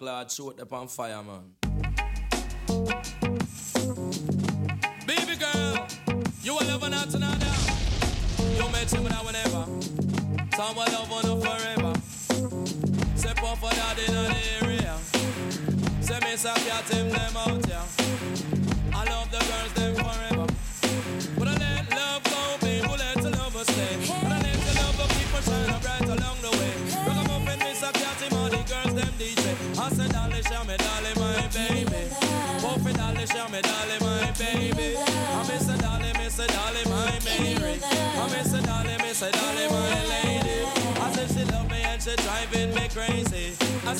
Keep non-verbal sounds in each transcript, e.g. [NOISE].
Lord, shoot up on fire, man. Baby girl, you will love not another. You met him now whenever. Some will love one forever. Step off for that in the area. Say me some cat him them out, yeah. I love the girls them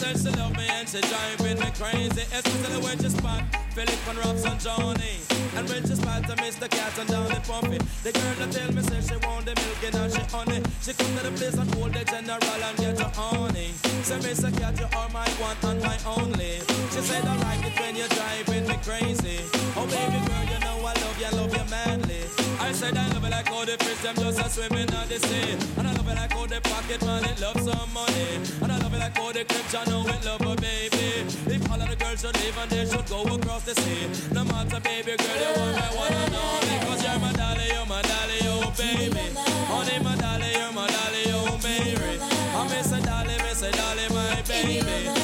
said she love me and she driving me crazy. Especially when she spot Philip and Robs and Johnny. And when she spot to Mr. Cat and down the pumpy. The girl that tell me say she want the milk and she honey. She come to the place and hold the general and get her honey. Say Mr. Cat you are my one and my only. She said I like it when you're driving me crazy. Oh baby girl you know I love you, I love you manly. I said I love it like all the fish them just a swimming on the sea. And I love it like all the pocket money love some money. Like all the crips I know it love a baby. If all of the girls should leave and they should go across the sea. No matter baby girl you want my one and only. Cause you're my dolly, you're my dolly, oh baby. Honey my dolly, you're my dolly, oh Mary. I miss a dolly, miss a dolly, my baby.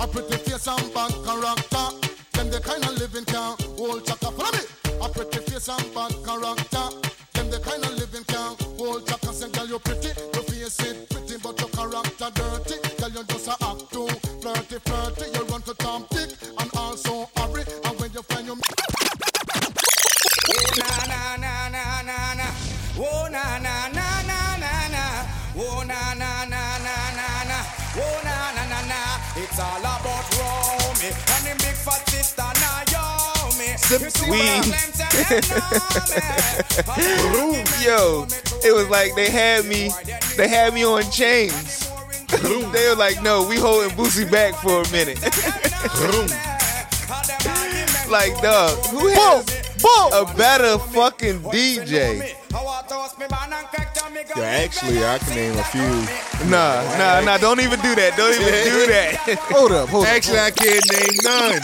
A pretty face and bad character. Them the kind of living can hold chaka. Follow me. A pretty face and bad character. Them the kind of living can hold chaka. Say, girl, you pretty, your face it pretty, but your character dirty. Girl, you just a act too flirty, flirty. Sip weed. problems and you know me. Yo, it was like they had me, they had me on chains. [LAUGHS] they were like, no, we holding Boosie back for a minute. [LAUGHS] like, dog, who has a better fucking DJ? Yo, actually, I can name a few. Nah, nah, nah, don't even do that. Don't even do that. Hold up, hold up. Actually, hold I can't name none.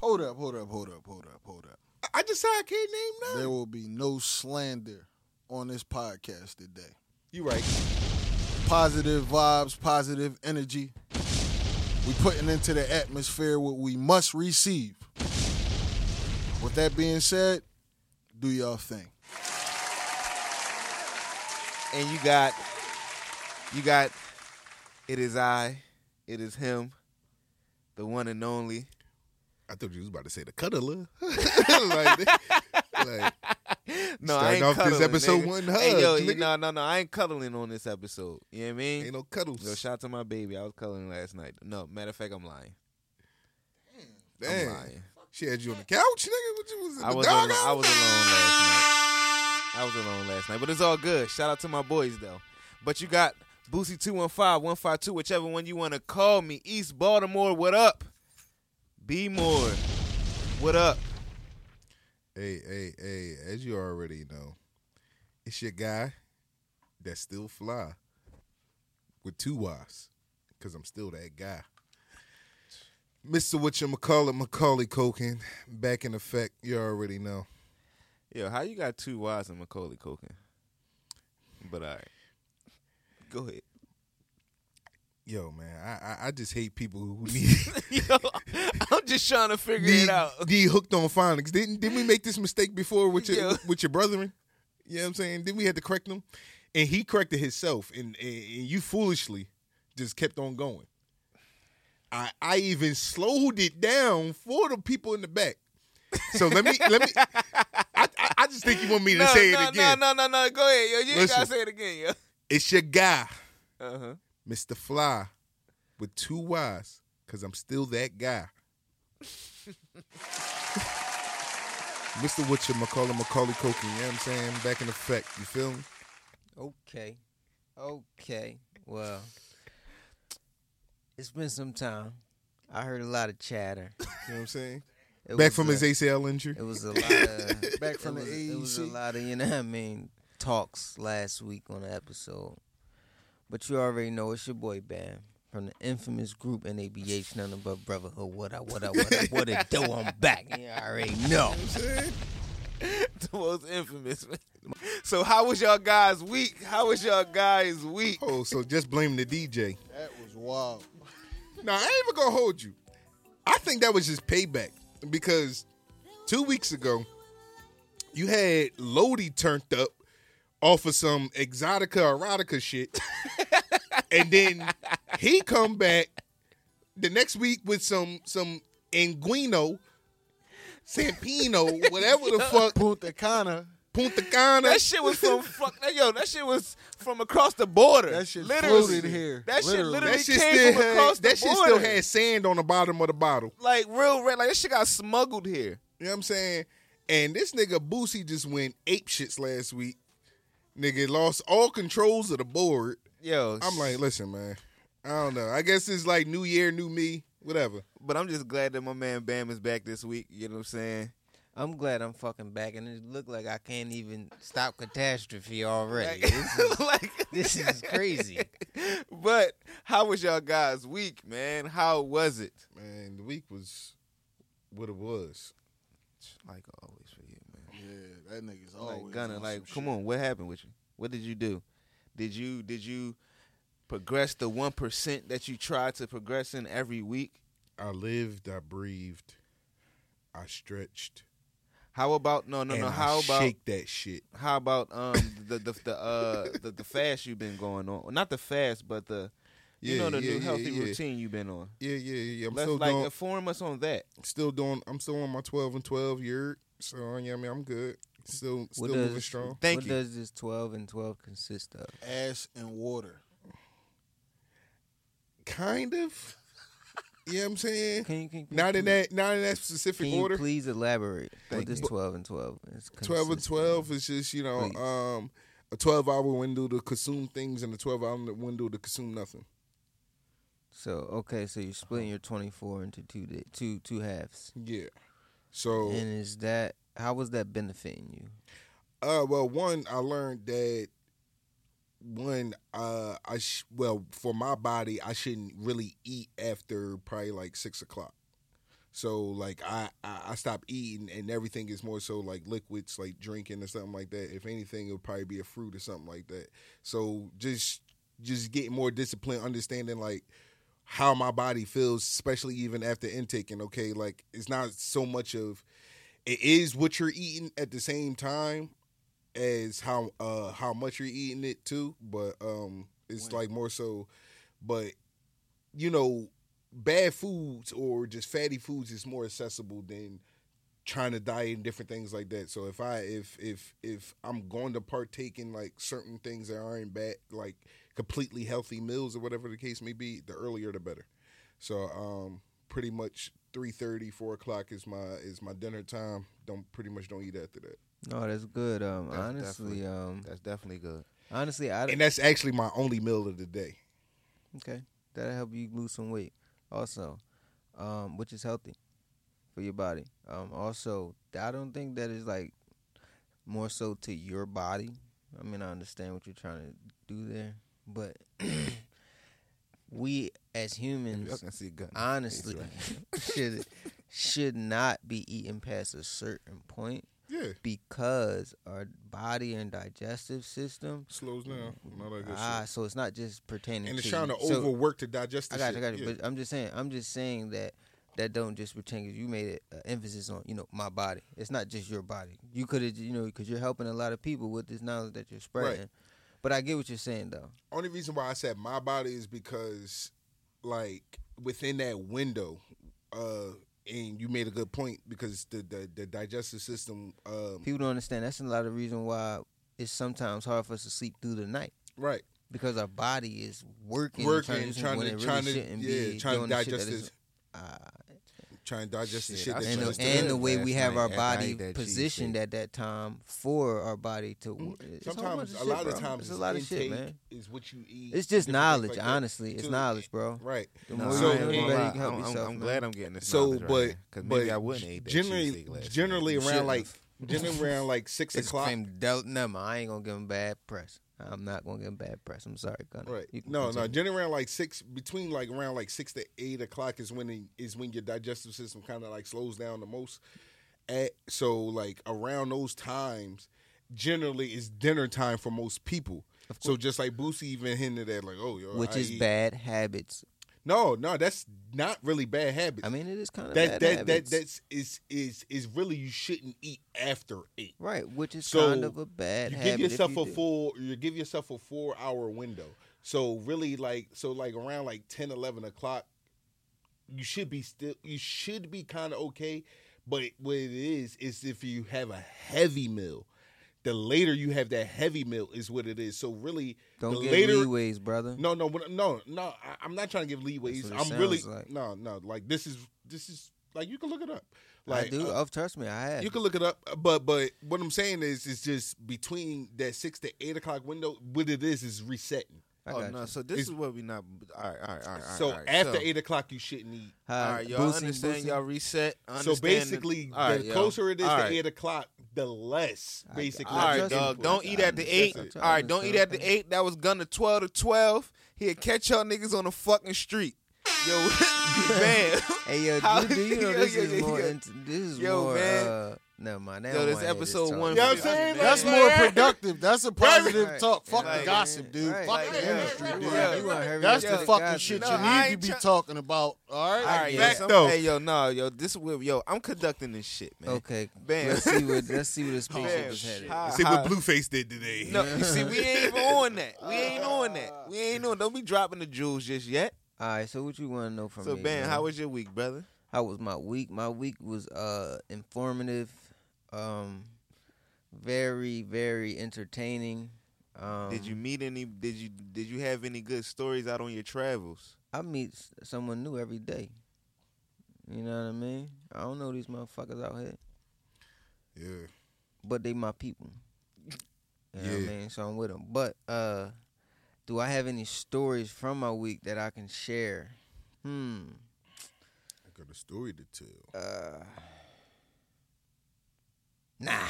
Hold up, hold up, hold up, hold up, hold up. I just said I can't name none. There will be no slander on this podcast today. You right. Positive vibes, positive energy. We putting into the atmosphere what we must receive. With that being said, do your thing. And you got, you got, it is I, it is him, the one and only. I thought you was about to say the cuddler. [LAUGHS] like, like, [LAUGHS] No, I Starting ain't off this episode nigga. one Hey, yo, nigga. no, no, no, I ain't cuddling on this episode. You know what I mean? ain't no cuddles. Yo, shout out to my baby. I was cuddling last night. No, matter of fact, I'm lying. Damn. I'm lying. She had you on the couch, nigga. What you was in I the was, dog alone, I was alone last night. I was alone last night, but it's all good. Shout out to my boys though. But you got Boosie 215, 152, whichever one you want to call me. East Baltimore, what up? Be more. What up? Hey, hey, hey, as you already know, it's your guy that still fly with two Y's, because I'm still that guy. Mr. Whatchamacallit, Macaulay Culkin, back in effect, you already know. Yo, how you got two Y's in Macaulay Culkin? But all right. Go ahead. Yo, man, I, I, I just hate people who [LAUGHS] need, [LAUGHS] Yo, I'm just trying to figure need, it out. need hooked on phonics. Didn't, didn't we make this mistake before with your, Yo. with your brethren? You know what I'm saying? Then we had to correct him. And he corrected himself, and, and, and you foolishly just kept on going. I I even slowed it down for the people in the back. So let me [LAUGHS] let me. I, I, I just think you want me to no, say no, it again. No, no, no, no. Go ahead, yo. You ain't gotta Listen. say it again, yo. It's your guy, Uh huh. Mr. Fly, with two Y's, because I'm still that guy. [LAUGHS] Mr. Whatcha Macaulay Macaulay Culkin, you know what I'm saying? Back in effect, you feel me? Okay. Okay. Well, it's been some time. I heard a lot of chatter. You know what I'm saying? [LAUGHS] It Back from a- his ACL injury. It was a lot of [LAUGHS] Back from the was, It was a lot of you know what I mean talks last week on the episode. But you already know it's your boy Bam from the infamous group NABH, nothing but brotherhood. What I, What I, What up? What it do? I'm back. Yeah, I already know. [LAUGHS] the most infamous. So how was y'all guys' week? How was y'all guys' week? Oh, so just blame the DJ. That was wild. Now I ain't even gonna hold you. I think that was just payback because two weeks ago you had Lodi turned up off of some exotica erotica shit, and then he come back the next week with some some Anguino, Sampino, [LAUGHS] whatever the fuck, Punta Cana. Punta Cana. That shit was from fuck. Yo, that shit was from across the border. That shit literally floated here. That shit Literally. literally That shit came still from across had, the that shit still had sand on the bottom of the bottle. like real red. Like that shit got smuggled here. You know what I'm saying? And this nigga Boosie just went ape shits last week. Nigga lost all controls of the board. Yo, I'm like, listen, man. I don't know. I guess it's like new year, new me, whatever. but I'm just glad that my man Bam is back this week. You know what I'm saying? I'm glad I'm fucking back, and it look like I can't even stop catastrophe already. This is, like, this is [LAUGHS] [LAUGHS] crazy. but how was y'all guys' week, man? How was it? Man, the week was what it was. Like always for you, man. Yeah, that nigga's always like Gunner, like, come shit. on, what happened with you? What did you do? Did you did you progress the one percent that you tried to progress in every week? I lived, I breathed, I stretched. How about no no no? I How about shake that shit? how about um the the the uh the, the fast you've been going on? Not the fast, but the you Yeah, know the yeah, new yeah, healthy routine you've been on. Yeah, yeah, yeah. I'm Let's still like doing, inform us on that. still doing. I'm still on my 12 and 12 year. So yeah, I mean, I'm good. Still, still What moving strong. Thank what you. does this 12 and 12 consist of? Ass and water. Kind of. You know what I'm saying? Can you, can, can Not in that, not in that specific Can you order. please elaborate Thank what this 12 and 12 is? 12 and 12 is just, you know, Please. um, a 12 hour window to consume things and a 12 hour window to consume nothing. So okay, so you're splitting your 24 into two di- two two halves, Yeah. So, and is that how was that benefiting you? uh, well, one, I learned that one, uh, I sh- well, for my body, I shouldn't really eat after probably like six o'clock. So like I, I I stop eating and everything is more so like liquids like drinking or something like that. If anything, it would probably be a fruit or something like that. So just just getting more discipline, understanding like how my body feels, especially even after intaking. Okay, like it's not so much of it is what you're eating at the same time as how uh how much you're eating it too, but um it's like more so but you know bad foods or just fatty foods is more accessible than trying to diet and different things like that. So if I if if if I'm going to partake in like certain things that aren't bad like completely healthy meals or whatever the case may be, the earlier the better. So um pretty much 3:30, 4 o'clock is my is my dinner time. Don't pretty much don't eat after that. No, that's good. Um, That's honestly, um, That's definitely good. honestly, I And that's actually my only meal of the day. okay. That'll help you lose some weight, also, um, which is healthy for your body. Um, also, I don't think that is like more so to your body. I mean, I understand what you're trying to do there, but [CLEARS THROAT] we as humans see honestly should should not be eaten past a certain point Yeah, because our body and digestive system slows down. Not like ah shit. so it's not just pertaining And it's to trying to. So- overwork the I got you, I got you. Yeah. But I'm just saying, I'm just saying that that don't just pertain. 'cause You made an emphasis on, you know, my body. It's not just your body. You could have, you know, because you're helping a lot of people with this knowledge that you're spreading. But I get what you're saying, though. Only reason why I said my body is because like within that window, uh, and you made a good point because the the, the digestive system, um, People don't understand. That's a lot of reason why it's sometimes hard for us to sleep through the night. Right, because our body is working, working, trying to it really trying to shouldn't yeah, trying to doing the shit digest this, is- Trying to digest the Shit, shit that and the, just just and the way we have our body that positioned at that time for our body to. work. It's a whole Sometimes of a shit, lot of times It's a lot of shit, man. Is what you eat. It's just knowledge, like honestly. It's knowledge, bro. Right. No, So, you know, the and- better you I'm, can I'm- I'm glad I'm getting this So, but now, 'cause but maybe I wouldn't eat that generally cheesesteak last night. generally around like have. generally around like six It's o'clock. claimed del- Never. I ain't gonna give him bad press. I'm not gonna get bad press. I'm sorry, Gunner. Right. No, no. Generally around like six, between like around like six to eight o'clock is when it, is when your digestive system kind of like slows down the most. At so like around those times, generally is dinner time for most people. So just like Boosie even hinted at like, oh, yo, Which I is eat- bad habits. No, no, that's not really bad habits. I mean, it is kind of that bad that that that's is is is really you shouldn't eat after eight. right, which is So, kind of a bad you habit. give yourself you a do. full you give yourself a four hour window so really like so like around like 10 11 o'clock you should be still you should be kind of okay but what it is is if you have a heavy meal the later you have that heavy meal is what it is so really Don't the get later leeways, brother. no no what- no no I, i'm not trying to give leeways That's what it i'm really like. no no like this is this is like you can look it up I do. uh, oh, trust me, I have. you can look it up, but but what I'm saying is, it's just between that six to eight o'clock window. What it is is resetting. I Oh no! you. So this It's- is what we not. All right, all right, right. all so all right. after so, eight o'clock, you shouldn't eat. Hi, all right, y'all Boosie, understand? Boosie. Y'all reset. So basically, the y'all. closer it is to right. eight o'clock, the less basically. All right, trust your you. dog. Don't eat at the eight. All right, don't eat at the eight. That was gonna twelve to twelve. He'll catch y'all niggas on the fucking street. Yo, [LAUGHS] [LAUGHS] man. Hey yo, How- do, do you [LAUGHS] know this yo, is yo, more? yo. Into, this is Yo, more. man. Uh, never mind. That Yo, this episode talk. one You know what I'm saying? That's Like, more man. productive. That's a positive Right. talk. Fuck Like, the gossip, dude. Right. Fuck Like, the yeah. industry, You dude. wanna- you wanna hurry That's up the fucking gossip. shit No, you I need to be try- talking about. All right. All right, yo, Fact, some- though. hey, yo, no, yo, this is where, yo, I'm conducting this shit, man. Okay, Bam. let's see what let's see where this [LAUGHS] spaceship Bam. is headed. How- See what Blueface did today. No, [LAUGHS] you see, we ain't even on that. We ain't on that. We ain't on. Don't be dropping the jewels just yet. All right, so what you want to know from So, me? So, Ben, how was your week, brother? How was my week? My week was uh informative, um, very very entertaining. Um, did you meet any? Did you did you have any good stories out on your travels? I meet someone new every day. You know what I mean? I don't know these motherfuckers out here, Yeah. but they my people. You know what I Yeah. mean? So I'm with them. But uh, do I have any stories from my week that I can share? Hmm. I got a story to tell. Uh. Nah.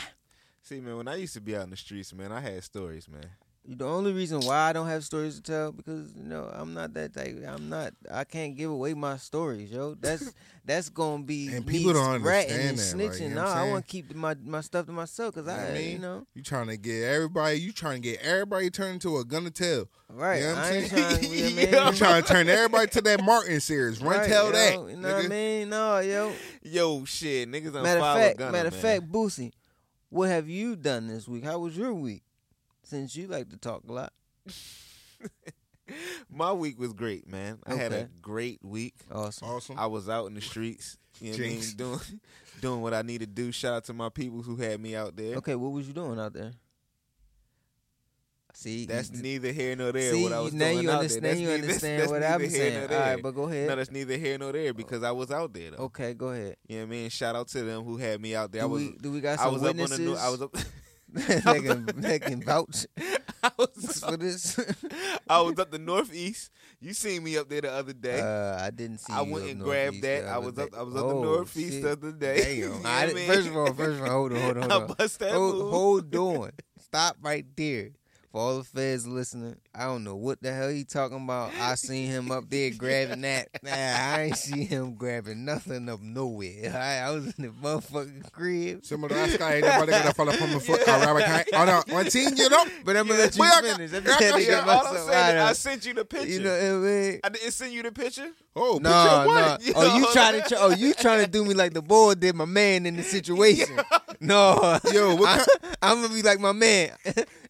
See, man, when I used to be out in the streets, man, I had stories, man. The only reason why I don't have stories to tell because you know I'm not that type. I'm not. I can't give away my stories, yo. [LAUGHS] That's that's gonna be And people don't ratting understand and that, like, snitching. you know no, I'm I want to keep my my stuff to myself because I, I mean? you know, You trying to get everybody? You trying to get everybody turned into a gun to tell? right. You know what I'm saying? trying. to- You know [LAUGHS] what I You mean? trying to turn everybody to that Martin series? Run Right, tell yo, that. You know what I mean? No, yo. [LAUGHS] Yo, shit, niggas Matter of fact, Gunna, matter of fact, Boosie, what have you done this week? How was your week? Since you like to talk a lot. [LAUGHS] my week was great, man. I had a Okay. great week. Awesome. Awesome. I was out in the streets. You know what I mean? Jinx. [LAUGHS] Doing, doing what I need to do. Shout out to my people who had me out there. Okay, what was you doing out there? See, That's you- neither here nor there. See, what I was now doing you out understand. there. That's you neither- [LAUGHS] understand that's what I'm here saying. nor All there. right, but go ahead. No, that's neither here nor there because I was out there though. okay, go ahead. You know what I mean? Shout out to them who had me out there. Do I was we do we got I some was witnesses? up on the new, I was up [LAUGHS] that, can, that can vouch [LAUGHS] was [LAUGHS] for this. I was up the northeast. You seen me up there the other day. Uh, I didn't see. I you went and grabbed that. I was up. I was up Oh, the northeast shit. the other day. You know Damn. I I didn't- mean? first of all, first of all, hold on, hold on, hold on. Hold, move. hold on. Stop right there. For all the feds listening, I don't know what the hell he talking about. I seen him up there grabbing that. Nah, I ain't see him grabbing nothing up nowhere. I, I was in the motherfucking crib. Some of the last guy ain't nobody gonna fall from the foot. All right, okay. Oh no, one team, you know. But I'm gonna let you Well, I got- finish. I'm I just got- had to yeah, get all I'm saying I sent you the picture. You know what I mean? I didn't send you the picture. Oh, No, picture no. what? You Oh, you trying to? Oh, you [LAUGHS] trying to do me like the boy did my man in the [LAUGHS] situation? No, Yo, what I, am [LAUGHS] gonna be like my man.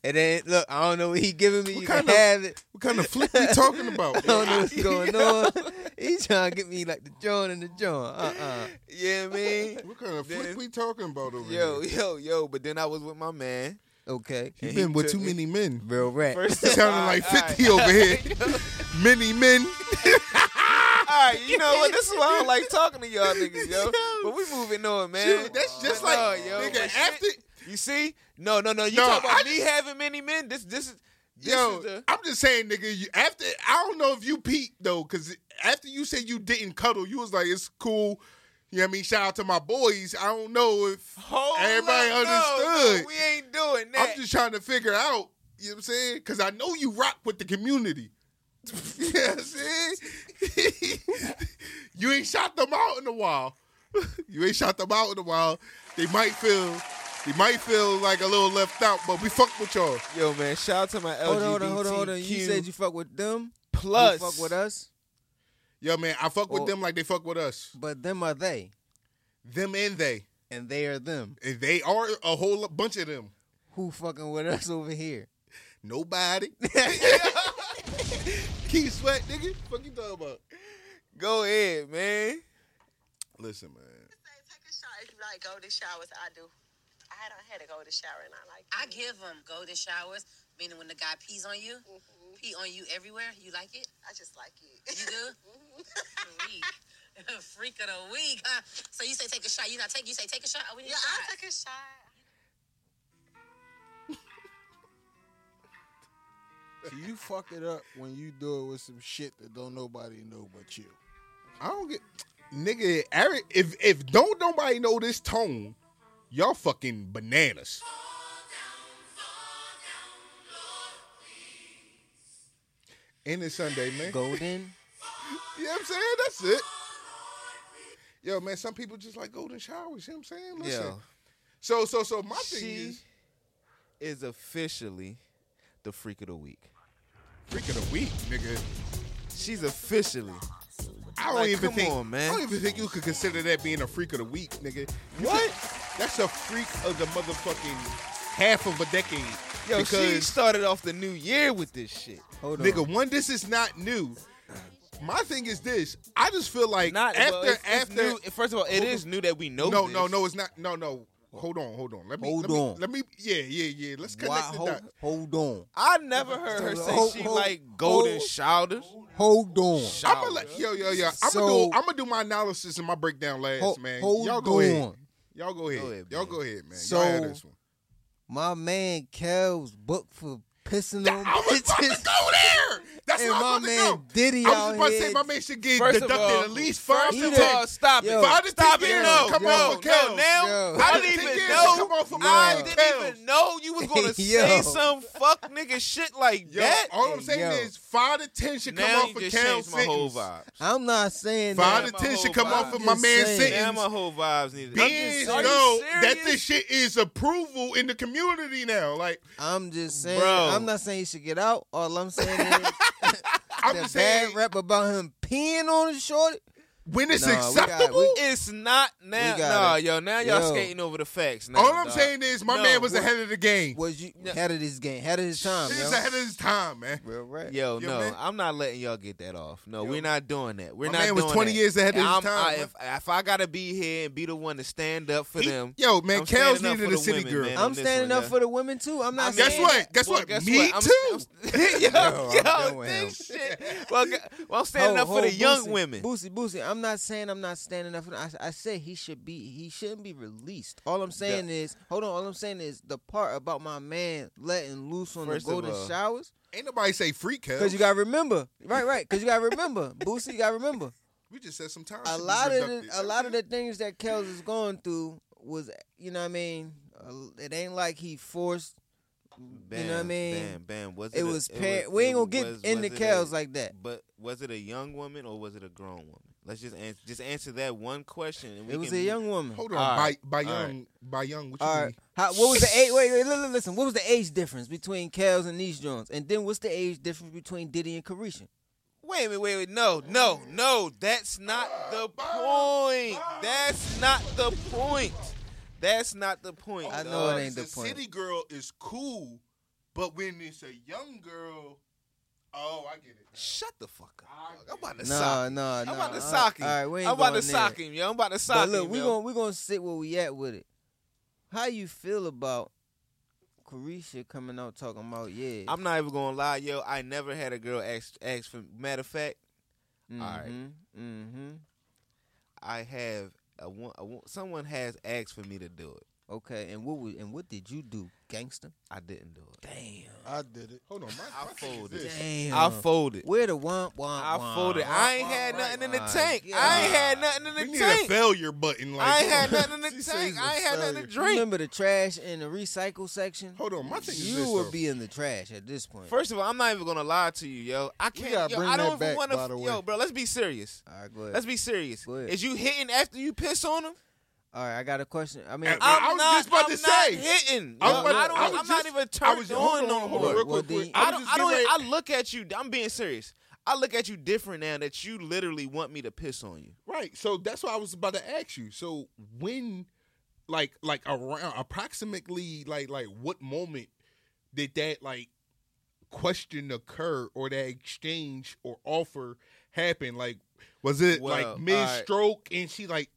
And then look, I don't know what he giving me. What you kind can of- have it. What kind of flick we talking about? [LAUGHS] I don't know what's going [LAUGHS] on. He's trying to get me like the joint and the joint. Uh uh Yeah, man. What kind of flick Then- we talking about over Yo, here? yo, yo. Yo. But then I was with my man. Okay. You and been he with too me- many men. Real rap. First, You sounding like All right, 50 all over here. [LAUGHS] Many men. All right, you know what? This is why I don't like talking to y'all niggas, yo. But we moving on, man. Shoot, that's just But like, no, yo, nigga, but shit- after. You see? No, no, no. You No, talk about I me just- having many men. This, this is, this Yo, is the. I'm just saying, nigga. You, after I don't know if you peeped though, because after you said you didn't cuddle, you was like, "It's cool." You know what I mean? Shout out to my boys. I don't know if Hold everybody up, understood. No, we ain't doing that. I'm just trying to figure out. You know what I'm saying? Because I know you rock with the community. [LAUGHS] you know what I'm saying? [LAUGHS] you ain't shot them out in a while. [LAUGHS] you ain't shot them out in a while. They might feel. They might feel like a little left out, but we fuck with y'all. Yo, man, shout out to my LGBTQ Hold on, hold on, hold on, hold on. You said you fuck with them. plus You fuck with us, Yo, man, I fuck with Oh. them like they fuck with us. but them are they, Them and they. and they are them. And they are a whole bunch of them. Who fucking with us over here? Nobody. [LAUGHS] Keep sweat, nigga. Fuck you talking about? Go ahead, man. Listen, man. say take a shower if you like golden showers. I do. I don't had a golden shower and I like. I give them golden showers, meaning when the guy pees on you, mm-hmm. pee on you everywhere. You like it? I just like it. You do? [LAUGHS] Freak. [LAUGHS] Freak of the week, huh? So you say take a shot. You not take. You say take a shot. Oh, we need yeah, a shot. I took a shot. So you fuck it up when you do it with some shit that don't nobody know but you. I don't get nigga, Eric, if if don't nobody know this tone, y'all fucking bananas. And it's Sunday, man. Golden. [LAUGHS] You know what I'm saying? That's it. Yo, man, some people just like golden showers. You know what I'm saying? Listen. Yo, So, so, so my thing is is officially the freak of the week. freak of the week, nigga. She's officially. I don't Like, even come think. on, man. I don't even think you could consider that being a freak of the week, nigga. You What? could- that's a freak of the motherfucking half of a decade. Yo, she because started off the new year with this shit. Hold on. nigga, one, this is not new. My thing is this. I just feel like Not after well, it's- it's after. new- first of all, it Hold is on. new that we know. no, this. no, no, it's not. No, no. Hold on, hold on. Let me. Hold let me, on. Let me. Yeah, yeah, yeah. Let's Why, connect the hold, dots. hold on. I never heard her say Hold- she hold- like golden hold- showers. Hold on. I'm gonna let yo yo yo. I'm So- gonna do. I'm gonna do my analysis and my breakdown last, Ho- man. hold Y'all go ahead. on. Y'all go ahead. Go ahead, Y'all go ahead, man. So- Y'all have this one. My man Kel's booked for pissing on I was about to bitches. go there. [LAUGHS] That's And what I my was about man to. Diddy I was just about to say my man should get First deducted all, at least five First to of ten. all, stop Yo. it. Five to Stop ten it. years No, come no, off for no. Now Yo. I Five to didn't even years know. come off for my I didn't even know you was gonna [LAUGHS] say some fuck nigga shit like that. all I'm saying is five to ten should come now off you for just Kel's changed my whole sentence. I'm not saying Five that. to my ten should come vibe. off of my just man's saying. Now sentence. my whole vibes needed. Being you know that this shit is approval in the community now. Like I'm just saying. I'm not saying he should get out. All I'm saying is I'm the bad saying, rap about him peeing on his shorty. When it's Nah, we got- acceptable. we- It's not now. We Nah, it. yo, now y'all Yo. skating over the facts. Now, all I'm dog. saying is my No, man was what- ahead of the game. Was you head of this game? Head of his time, He's yo. ahead of his time, man. Real rap. Yo, Yo, no, man. I'm not letting y'all get that off. No, Yo. we're not doing that. We're My not man was 20 that. years ahead of his I'm- time, I- if, if I gotta be here and be the one to stand up for He- them, yo, man, I'm Kels standing up needed for a the city women, girl. I'm standing up for the women too. I'm not Guess what? Guess what? Me too. [LAUGHS] Yo, yo, this shit. Well, I'm standing up for the young women. Boosie, Boosie. I'm not saying I'm not standing up for. I, I said he should be. He shouldn't be released. All I'm saying is, hold on. All I'm saying is the part about my man letting loose on First the golden all- showers. Ain't nobody say free Kels. Because you gotta remember, right, right. Because you gotta remember, [LAUGHS] Boosie. You gotta remember. we just said some time. A lot of the, a lot of the things that Kels is going through was, you know what I mean. Uh, it ain't like he forced. Bam, you know what I mean? Bam, bam. Was It a- was par- we ain't gonna get was- into was it a- Kels like that. But was it a young woman or was it a grown woman? Let's just answer, just answer that one question. And we It was can a move- young woman. Hold on, All right, by by all young, by young. What you All mean? How, what was the age? Wait, wait, li- li- listen. What was the age difference between Kels and these Jones? And then what's the age difference between Diddy and Caresha? Wait a minute, wait, wait. No, no, no. That's not the point. That's not the point. That's not the point. I dog. know it ain't the the point. city girl is cool, But when it's a young girl, oh, I get it. now. Shut the fuck I up. I'm about to No, sock. him. no, I'm about to Uh, sock him. all right, we ain't I'm about to sock there. him, yo. I'm about to But look, him, we yo. gonna we gonna sit where we at with it. How you feel about Caresha coming out talking about yeah? I'm not even gonna lie, yo. I never had a girl ask ask for. Matter of fact, mm-hmm, right. Mm-hmm. I have a, a, one- someone has asked for me to do it. Okay, and what was, and what did you do, gangster? I didn't do it. Damn. I did it. Hold on, my, I my is folded. this. Damn. I folded. Where the womp womp? I womp, folded. I ain't womp, had womp, nothing in the tank. Yeah. I ain't had nothing in We the need tank. a failure button. Like, I ain't had [LAUGHS] nothing in the tank. I ain't had nothing to drink. Remember the trash in the recycle section? Hold on, my thing is you this. would be in the trash at this point. First of all, I'm not even gonna lie to you, yo. I can't. Yo, bring I don't even back, want to. Yo, bro, let's be serious. All right, go ahead. Let's be serious. Go ahead. Is you hitting after you piss on them? All right, I got a question. I mean, I- I'm I was not, just about I'm to say. hitting. I was Yo, about to- I don't. I was I'm not even I turned was- on on, no hold more. on, Well, quick, quick. then- I I don't. I don't. ready- I look at you. I'm being serious. I look at you different now that you literally want me to piss on you. Right. So that's what I was about to ask you. So when like like around approximately like like what moment did that like question occur or that exchange or offer happen? Like was it Well, like mid stroke and she like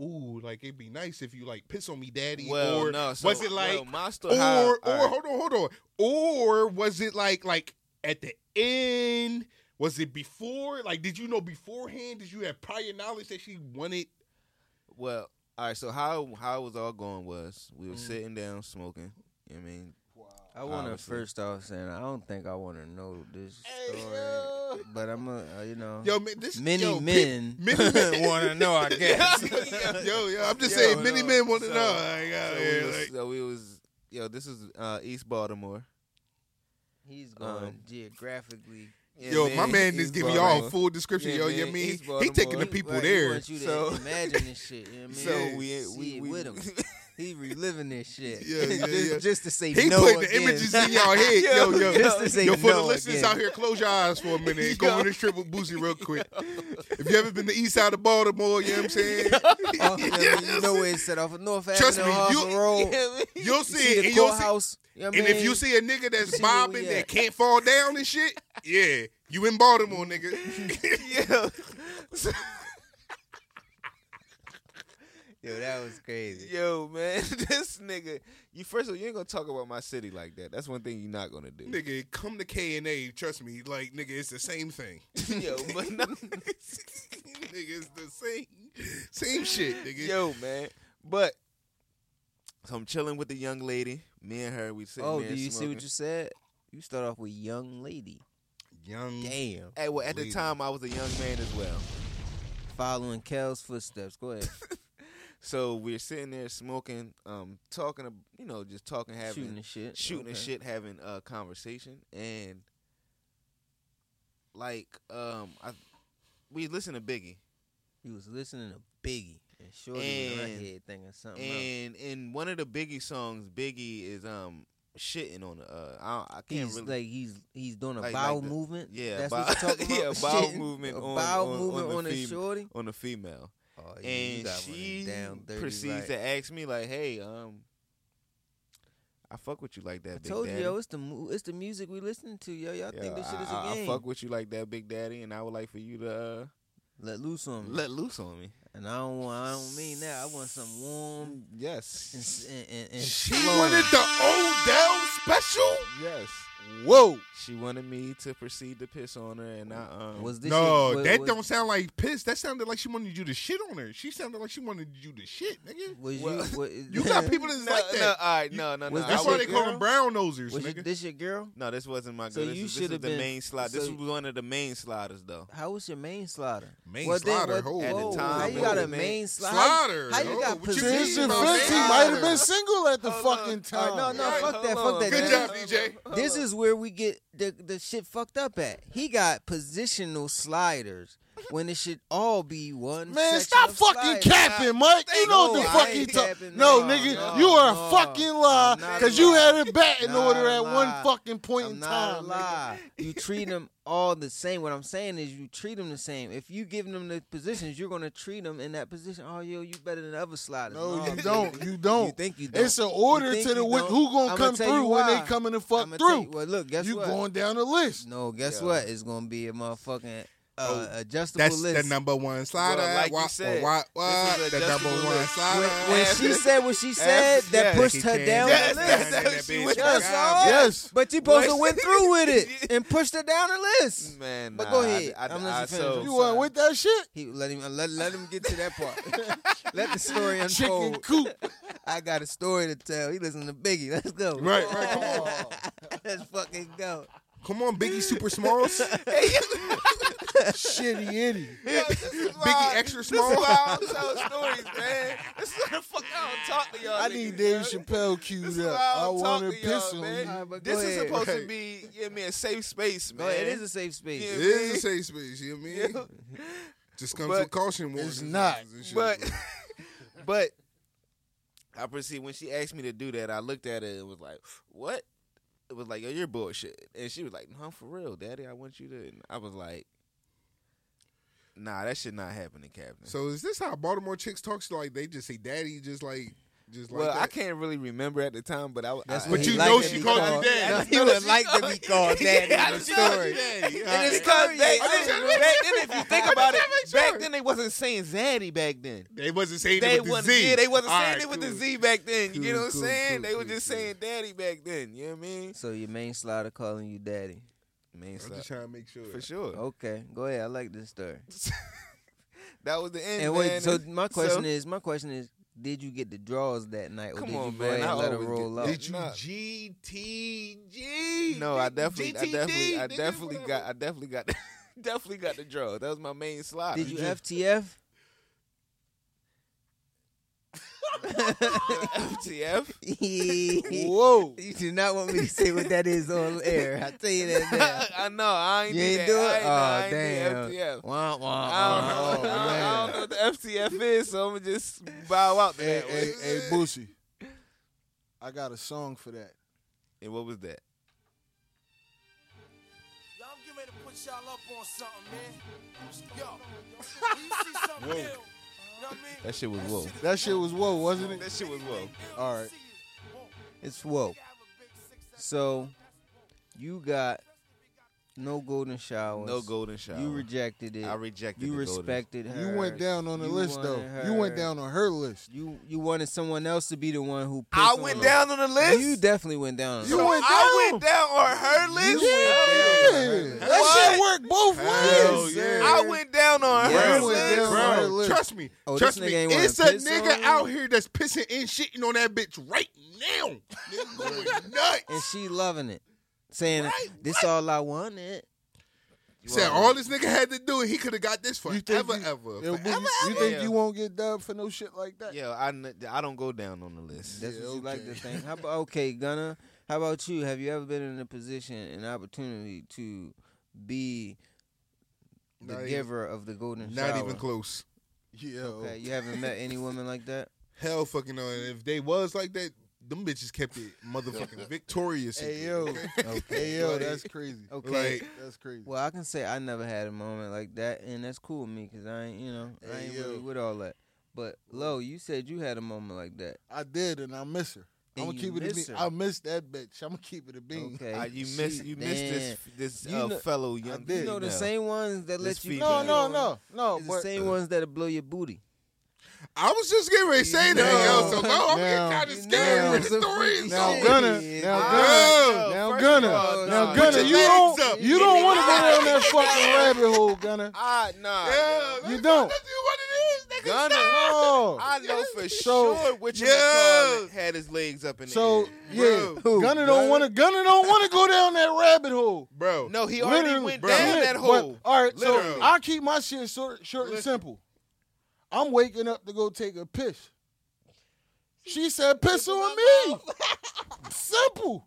Ooh, like it'd be nice if you like piss on me, daddy. Well, or no. So, was it like, well, my or or right. hold on, hold on, or was it like like at the end? Was it before? Like, did you know beforehand? Did you have prior knowledge that she wanted? Well, all right. So how how it was all going was we were Mm. sitting down smoking. You know what I mean, I want to first off saying I don't think I want to know this story, yo. but I'm a uh, you know Yo, man, this many yo, men pe- many [LAUGHS] men want to know. I [LAUGHS] guess. yo, yo, I'm just Yo, saying, many men want to So- know. Like, so, uh, we yeah, was, like- so we was yo. This is uh, East Baltimore. He's going Um, geographically. Yeah, yo, my man is East giving y'all a full description. Yeah, yo, man, you mean East he taking the people Right, He there. wants you to So- imagine this shit. You know what I mean? So Yeah. we we, we with him. [LAUGHS] He reliving this shit. Yeah, yeah, [LAUGHS] just, yeah. just to say He no putting the images in y'all head. [LAUGHS] Yo, yo, Just to say yo, for the listeners again. out here, close your eyes for a minute go on this trip with Boosie real quick. If you ever been to the east side of Baltimore, you know what I'm saying? [LAUGHS] Yeah, you know where it's set off of North Trust Avenue, me, you- Road. You'll see see it. the And, you'll see, courthouse. You know and if you see a nigga that's bobbing that can't fall down and shit, yeah, you in Baltimore, nigga. yeah. Yo, that was crazy. Yo, man, [LAUGHS] this nigga. You first of all, you ain't gonna talk about my city like that. That's one thing you're not gonna do. nigga, come to K and A. Trust me, like nigga, it's the same thing. [LAUGHS] Yo, [LAUGHS] but no, nigga, it's the same, same shit, nigga. yo, man. But so I'm chilling with the young lady. Me and her, we sitting Oh, there do you see what you said? You start off with young lady. young. Damn. Hey, well, at the time, I was a young man as well. Following Kel's footsteps. Go ahead. So we're sitting there smoking, um, talking, you know, just talking, having Shooting the shit. shooting Okay. shit, having a conversation, and like, um, I we listen to Biggie, He was listening to Biggie. And Shorty was in her And- head thinking something else. and in one of the Biggie songs, Biggie is um shitting on. Uh, I, I can't He's really. like he's he's doing a Like- bowel like the- movement. yeah, that's bow- what you're talking [LAUGHS] about. yeah, bowel movement a on- bowel on- movement on the on, fem- shorty. on a female, Oh, yeah, and she down dirty proceeds right. to ask me like, "Hey, um, I fuck with you like that, I Big told Daddy." you, yo, it's the mu- it's the music we listening to, yo. Y'all Yo, think this shit is a I, I- game? I fuck with you like that, Big Daddy, and I would like for you to uh, Let loose on me. let loose on me. and I don't want, I don't mean that. I want some warm Yes, s- and, and, and She slow. wanted the Odell special. yes. Whoa. She wanted me to proceed to piss on her, and I um. Was this No, your, wa- that was, don't sound like piss. That sounded like she wanted you to shit on her. She sounded like she wanted you to shit, nigga. Was Well, you? Was, [LAUGHS] You got [LAUGHS] people that's no, like no, that. all right, no, no, no. was I That's why your they call them brown nosers, Was you, nigga. this your girl? No, this wasn't my So girl. This, you this should is have the been- main slide. This was one of the main sliders, though. How was your main slider? Main Well, then slider, what- hold At the time, how you got a a main- main slider? Slider. How you got position? mean Christian about Fenty that? might have been single at the fucking time. No, no, fuck that, fuck that. Good job, DJ. This is where we get the the shit fucked up at. He got positional sliders. When it should all be one. Man, stop fucking capping, Mike. You know what the fuck you talking. No, No, nigga, you are a fucking lie because you had a batting Not order at one fucking point in time. lie. You treat them all the same. What I'm saying is, you treat them the same. If you give them the positions, you're gonna treat them in that position. Oh, yo, you better than other sliders. No, you don't. You don't. You think you don't? It's an order to the you wh- who gonna I'ma come through when they coming to fuck through. you- well, look, guess you what? going down the list. No, guess Yeah. what? It's gonna be a motherfucking uh, Oh, adjustable That's list. the number one slider. Well, like you Wha- said, wha- this what? is The number adjustable one list. slider. when, when she said what she said, that yes. pushed her down Yes, the list. that's- that's that she went- Yes, out. Yes. But you supposed to What? went through with it [LAUGHS] and pushed her down the list. Man, But nah, go ahead. I, I'm I, listening I, to so, finish. You went with that shit? He let him let, let him get to that part. [LAUGHS] let the story Chicken unfold. coop. [LAUGHS] I got a story to tell. He listen to Biggie. Let's go. Right, right. Come on, Let's fucking go. Come on, Biggie Super Smalls, [LAUGHS] Shitty itty. Biggie Extra This Small. is why I don't tell stories, man. This is why [LAUGHS] the fuck I don't talk to y'all. I niggas, need Dave. Chappelle This queued up. I I don't want to to y'all, piss on man. you. Alright, but go This is ahead. supposed to Right. be, yeah, me a safe space, man. ahead. It is a safe space. Yeah. It is a safe space. You know what I mean? [LAUGHS] Just comes But with caution. it's not. and shit, But, but I perceive when she asked me to do that. I looked at it and was like, "What?" It was like, "Yo, you're bullshit." And she was like, "No, for real, Daddy. I want you to." And I was like, "Nah, that should not happen in Captain." So is this how Baltimore chicks talk? Like they just say daddy, just like, just like well, that? I can't really remember at the time, but I. That's I, But you know she be called you called. daddy. No, He would like to be called daddy Yeah, in the [LAUGHS] story. daddy. And And it's it's because curious. back, then, just- back then, if you think about it, [LAUGHS] sure. back then they wasn't saying Zaddy back then. They wasn't saying They it with the wasn't, Z. yeah, they wasn't All saying right, it with cool. the Z back then. You get Cool, what I'm cool, saying? cool, they were just cool. saying Daddy back then. You know what I mean? So your main slider calling you daddy. Main Man, I'm just trying to make sure. for sure. Okay, go ahead. I like this story. [LAUGHS] That was the end. And wait, man. so my question so- is, my question is, did you get the draws that night, or Come did on, you go man, ahead I let it always roll get- up? Did you Nah. GTG? No, I definitely, I GTD, definitely, I nigga, definitely whatever. got, I definitely got, [LAUGHS] definitely got the draw. That was my main slot. Did you FTF? FTF? [LAUGHS] [LAUGHS] Whoa. You do not want me to say what that is on air. I tell you that now. [LAUGHS] I know. I ain't You do ain't that. do I it? ain't, Oh, I ain't damn. do FTF. Wah, wah, I don't, oh, know, Oh, I, I don't know what the FTF is, so I'm gonna just bow out to Hey, that. hey, hey, Boosie. I got a song for that. And what was that? Y'all, I'm getting ready to put y'all up on something, man. Yo, you see something ill, That shit was whoa. That shit was whoa, wasn't it? That shit was whoa. All right. It's whoa. So you got no golden showers. No golden shower. You rejected it. I rejected You the golden- respected her. You went down on the You list though. wanted You went her. down on her list. You you wanted someone else to be the one who. I picks went on down on the list. You definitely went down. On You her. went I down. went down on her list. Yeah. That What? shit worked both Hell ways. yeah. I went down on Yeah. her You went list. down on her list. trust me. Oh, trust nigga me. ain't wanna It's a piss nigga on you? out here that's pissing and shitting on that bitch right now. [LAUGHS] Nigga going nuts. and she loving it, saying Right, this all I wanted. Said all this nigga had to do, he could have got this You forever, think you, ever. Yo, Forever, Boogie, you ever. think Yeah. you won't get dubbed for no shit like that? Yeah, I, I don't go down on the list. That's Yeah, what you like okay. to think. How about okay, Gunna? How about you? Have you ever been in a position, an opportunity to be the Not even- giver of the golden Not shower? even close. Yeah. Okay, you haven't met any women like that. Hell fucking no. And if they was like that, them bitches kept it motherfucking [LAUGHS] victorious. [LAUGHS] Hey yo, okay? hey yo, that's crazy. Okay. Like, That's crazy. well, I can say I never had a moment like that, and that's cool with me because I ain't, you know, I ain't yo. really with all that. But Lo, you said you had a moment like that. I did, and I miss her. I'm gonna keep it a bean. her. I miss that bitch. I'm gonna keep it a bean. Okay, Uh, you She- missed you missed this this You uh, know- fellow young. did. You know the female. same ones that This let you. female. No, no, no, no. is the But same ones that'll blow your booty. I was just getting ready to say that, yo. So no, I'm Now- getting kind of scared know with the a stories. freaky now shit. Gunner, now Yo, Gunner, now first Gunner, all, now nah, Gunner. You don't, up. you don't want to go down that fucking rabbit hole, Gunner. Ah, nah. Yeah, You don't. That's what it is. Nigga. Gunner. No. I know for So- sure which Yeah. one had his legs up in the So air. yeah, Who? Gunner don't want to. Gunner don't want to go down that rabbit hole. Bro. No, he already Literally, went bro. down Yeah, that but- hole. all right, Literally. so I keep my shit short, short and simple. I'm waking up to go take a piss. She said, "Piss on me." [LAUGHS] Simple.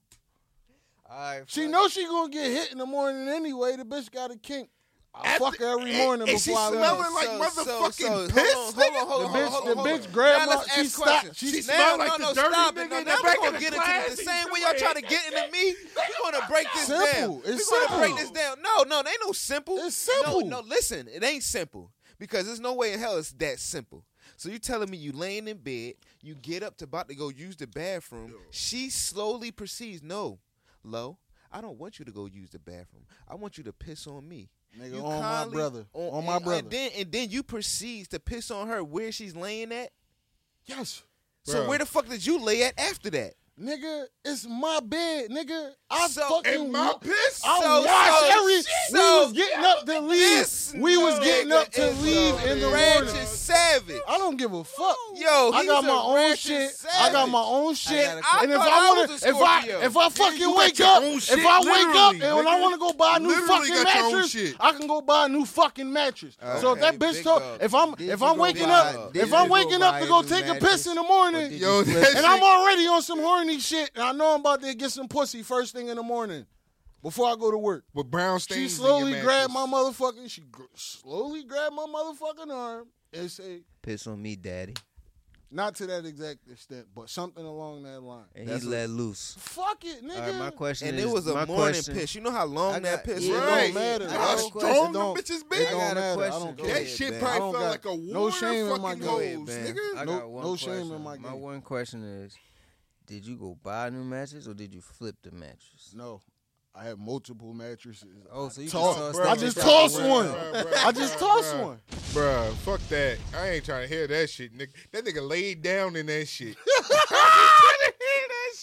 All right, She knows she gonna get hit in the morning anyway. The bitch got a kink. I fuck her every eh, morning and she before I smelling leave. like So- motherfucking so- so, piss, Hold on, hold on, The hold on, hold bitch, on, hold the on, hold bitch on. grab Now my. She stopped. She She Now, like no, the dirty stop nigga it. No, in now the we're gonna get into class it the same way y'all like- try to get into me. We're gonna break this Simple. down. It's We're gonna break this down. No, no, it ain't no simple. It's simple. No, no, listen, it ain't simple because there's no way in hell it's that simple. So you telling me you laying in bed, you get up to about to go use the bathroom. She slowly proceeds, no, Lo, I don't want you to go use the bathroom. I want you to piss on me. Nigga, You on my brother. On my and- brother. And then and then you proceeds to piss on her where she's laying at. Yes. So Bruh. where the fuck did you lay at after that? Nigga, it's my bed, nigga. I So- fucking And my piss. I So- wash so- every. so- we was getting up to leave. We was getting up to leave in the morning. savage. I don't give a fuck. Yo, I got my own shit. Savage. I got my own shit. got a and if I I I want to, if I if I fucking you wake up, if I wake up and when I want to go buy a new fucking mattress. I can go buy a new fucking mattress. so if that bitch told, if I'm if I'm waking up, if I'm waking up to go take a piss in the morning, Or did Yo, you flip that it? and I'm already on some horny shit, and I know I'm about to get some pussy first thing in the morning before I go to work. with brown stains. She slowly in your grabbed my motherfucking. She gr- slowly grabbed my motherfucking arm and say, Piss on me, daddy. not to that exact extent, but something along that line. And That's he what- let loose. Fuck it, nigga. All right, my question And is, it was a morning question, piss. You know how long I that got- piss yeah, was? It Right. don't matter. I I got How a don't- question. strong it them don't- bitches It be? I got don't a matter. I question. don't care. That ahead, shit Ben. probably felt got like a no water shame in my fucking ahead, hose, nigga. I No- got one no shame in my game. My one question is, did you go buy a new mattress or did you flip the mattress? No, I have multiple mattresses. Oh, so you Toss- just tossed I just bitch tossed one. Bruh, bruh, I just bruh, tossed bruh. one. Bruh, fuck that. I ain't trying to hear that shit, nigga. That nigga laid down in that shit. [LAUGHS] [LAUGHS]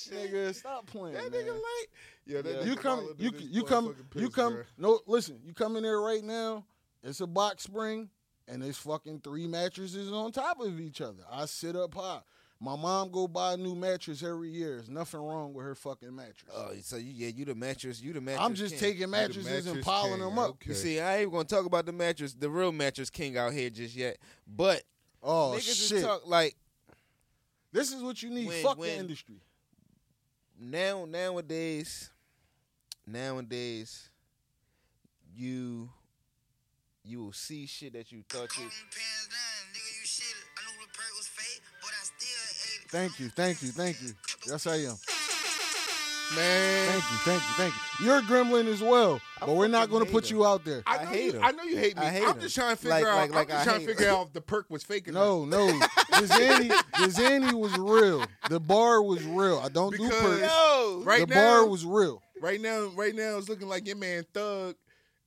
Nigga, stop playing. That man. nigga laid. Yo, that you nigga come, followed you this you come, motherfucking you piss, come. bruh. No, listen, you come in there right now. It's a box spring, and there's fucking three mattresses on top of each other. I sit up high. My mom go buy a new mattress every year. There's nothing wrong with her fucking mattress. Oh, so you, yeah, you the mattress, you the mattress. I'm just king. taking mattresses and piling king, them up. okay. You see, I ain't gonna talk about the mattress, the real mattress king out here just yet. But Oh niggas shit! just talk like this is what you need. When- Fuck when- the industry. now nowadays, nowadays, you you will see shit that you thought you. Thank you, thank you, thank you. Yes, I am. Man, Thank you, thank you, thank you. You're a gremlin as well, but we're not going to put him. you out there. I I hate you. him. I know you hate me. I hate I'm him. just trying to figure Like- out. like- like I'm just I trying to hate- figure out if the perk was fake or not. No, no. The Zanny, the Zanny was real. The bar was real. I don't do perks. Yo, Right the now, bar was real. right now, right now, it's looking like your man Thug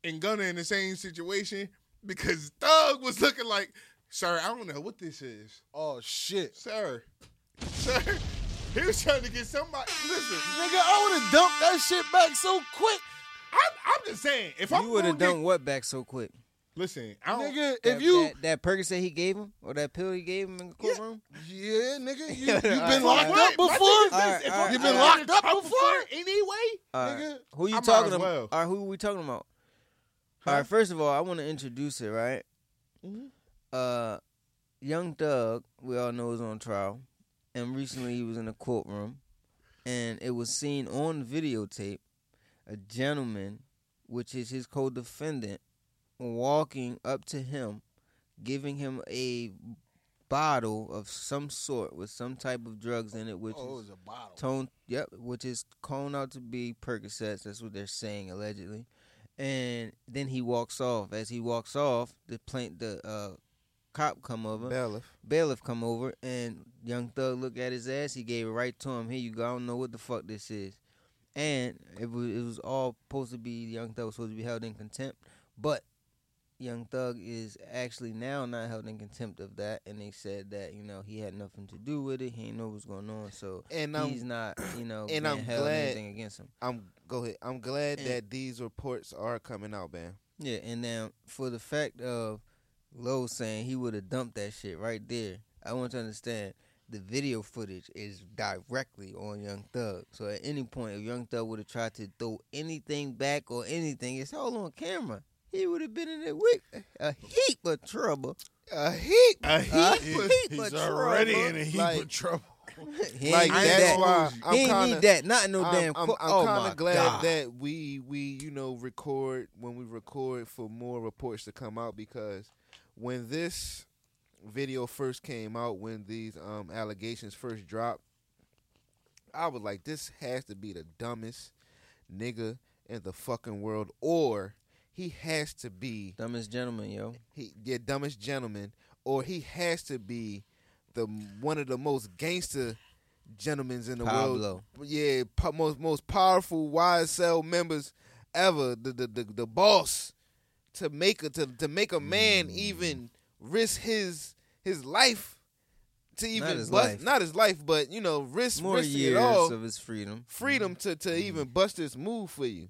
and Gunna in the same situation because Thug was looking like, sir, I don't know what this is, Oh shit, sir, sir. He was trying to get somebody. Listen, nigga, I would have dumped that shit back so quick, I'm, I'm just saying, if I'm You would have done what back so quick? listen, I don't. nigga. That, If you, that, that Percocet he gave him or that pill he gave him in the courtroom? yeah, nigga, you [LAUGHS] All been right, locked up before. thing is this, All right, if right, You gonna been locked up before, anyway. Nigga. Who you I might talking about? well. All right, who are we talking about? All right, first of all, I want to introduce it, right? Mm-hmm. Uh, Young Thug, we all know is on trial, and recently he was in a courtroom, and it was seen on videotape a gentleman, which is his co-defendant, walking up to him, giving him a bottle of some sort with some type of drugs in it, which Oh, it is was a bottle. tone yep which is cone out to be percocets that's what they're saying allegedly and then he walks off as he walks off the plain the uh cop come over. Bailiff. bailiff come over and young thug look at his ass. He gave it right to him. Here you go. I don't know what the fuck this is. And it was it was all supposed to be young thug was supposed to be held in contempt. But young thug is actually now not held in contempt of that. And they said that you know he had nothing to do with it. He ain't know what's going on. So And I'm he's not, you know, [CLEARS THROAT] and being I'm held glad- anything against him. I'm go ahead. I'm glad And- that these reports are coming out, man. Yeah, and now for the fact of Lowe saying he would have dumped that shit right there, I want to understand the video footage is directly on Young Thug. So at any point, if Young Thug would have tried to throw anything back or anything, it's all on camera. He would have been in a, wi- a heap of trouble. A heat. A A heat. heap He's of already trouble. in a heap Like- of trouble. [LAUGHS] He Like that's that. why he I'm ain't kinda, need that. Not no I'm, damn. I'm, qu- I'm oh kind of glad God. that we we you know record when we record for more reports to come out because when this video first came out, when these um allegations first dropped, I was like, this has to be the dumbest nigga in the fucking world, or he has to be dumbest gentleman, yo. he yeah dumbest gentleman, or he has to be the one of the most gangster gentlemen in the Pablo. world. Yeah, po- most most powerful YSL members ever. The the the, the boss to make a to, to make a man Mm. even risk his his life to even his bust life. not his life, but you know risk More risking years it all of his freedom. freedom to to even bust this move for you.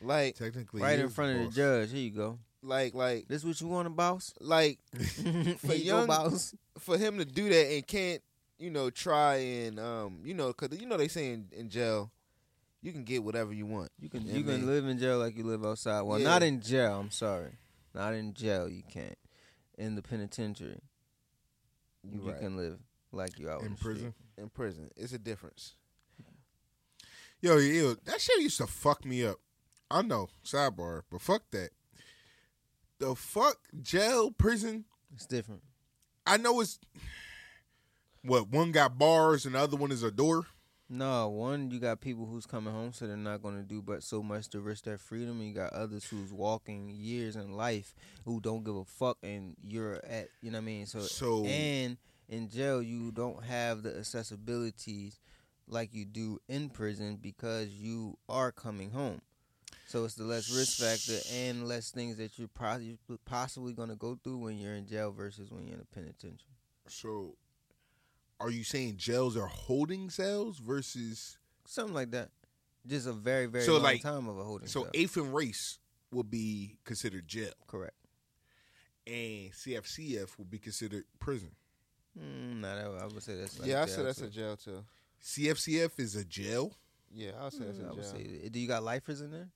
Like Technically, Right in is front of the judge. Here you go. like like This what you want, a boss? like [LAUGHS] for young go, boss. for him to do that and can't you know try and um you know because you know they say in, in jail you can get whatever you want You can Yeah, you man. can live in jail like you live outside. Well, Yeah. not in jail. I'm sorry, not in jail. You can't. In the penitentiary, You you right. can live like you out in the street. prison. in prison it's a difference Yo, yo, that shit used to fuck me up. I know, sidebar, but fuck that. The fuck jail, prison. It's different. I know it's what one got bars and the other one is a door. No, one you got people who's coming home, so they're not going to do but so much to risk their freedom. And you got others who's walking years in life who don't give a fuck, and you're at you know what I mean. So, So- and in jail you don't have the accessibilities like you do in prison because you are coming home. So it's the less risk factor and less things that you're possibly going to go through when you're in jail versus when you're in a penitentiary. So, are you saying jails are holding cells versus Something like that. Just a very very So, long like- time of a holding. so cell. eighth and race would be considered jail, correct. and CFCF would be considered prison. Mm, nah, that, I would say that's like yeah i jail, said that's too. a jail too CFCF is a jail. yeah i'll say that's Mm, I a would jail say. Do you got lifers in there?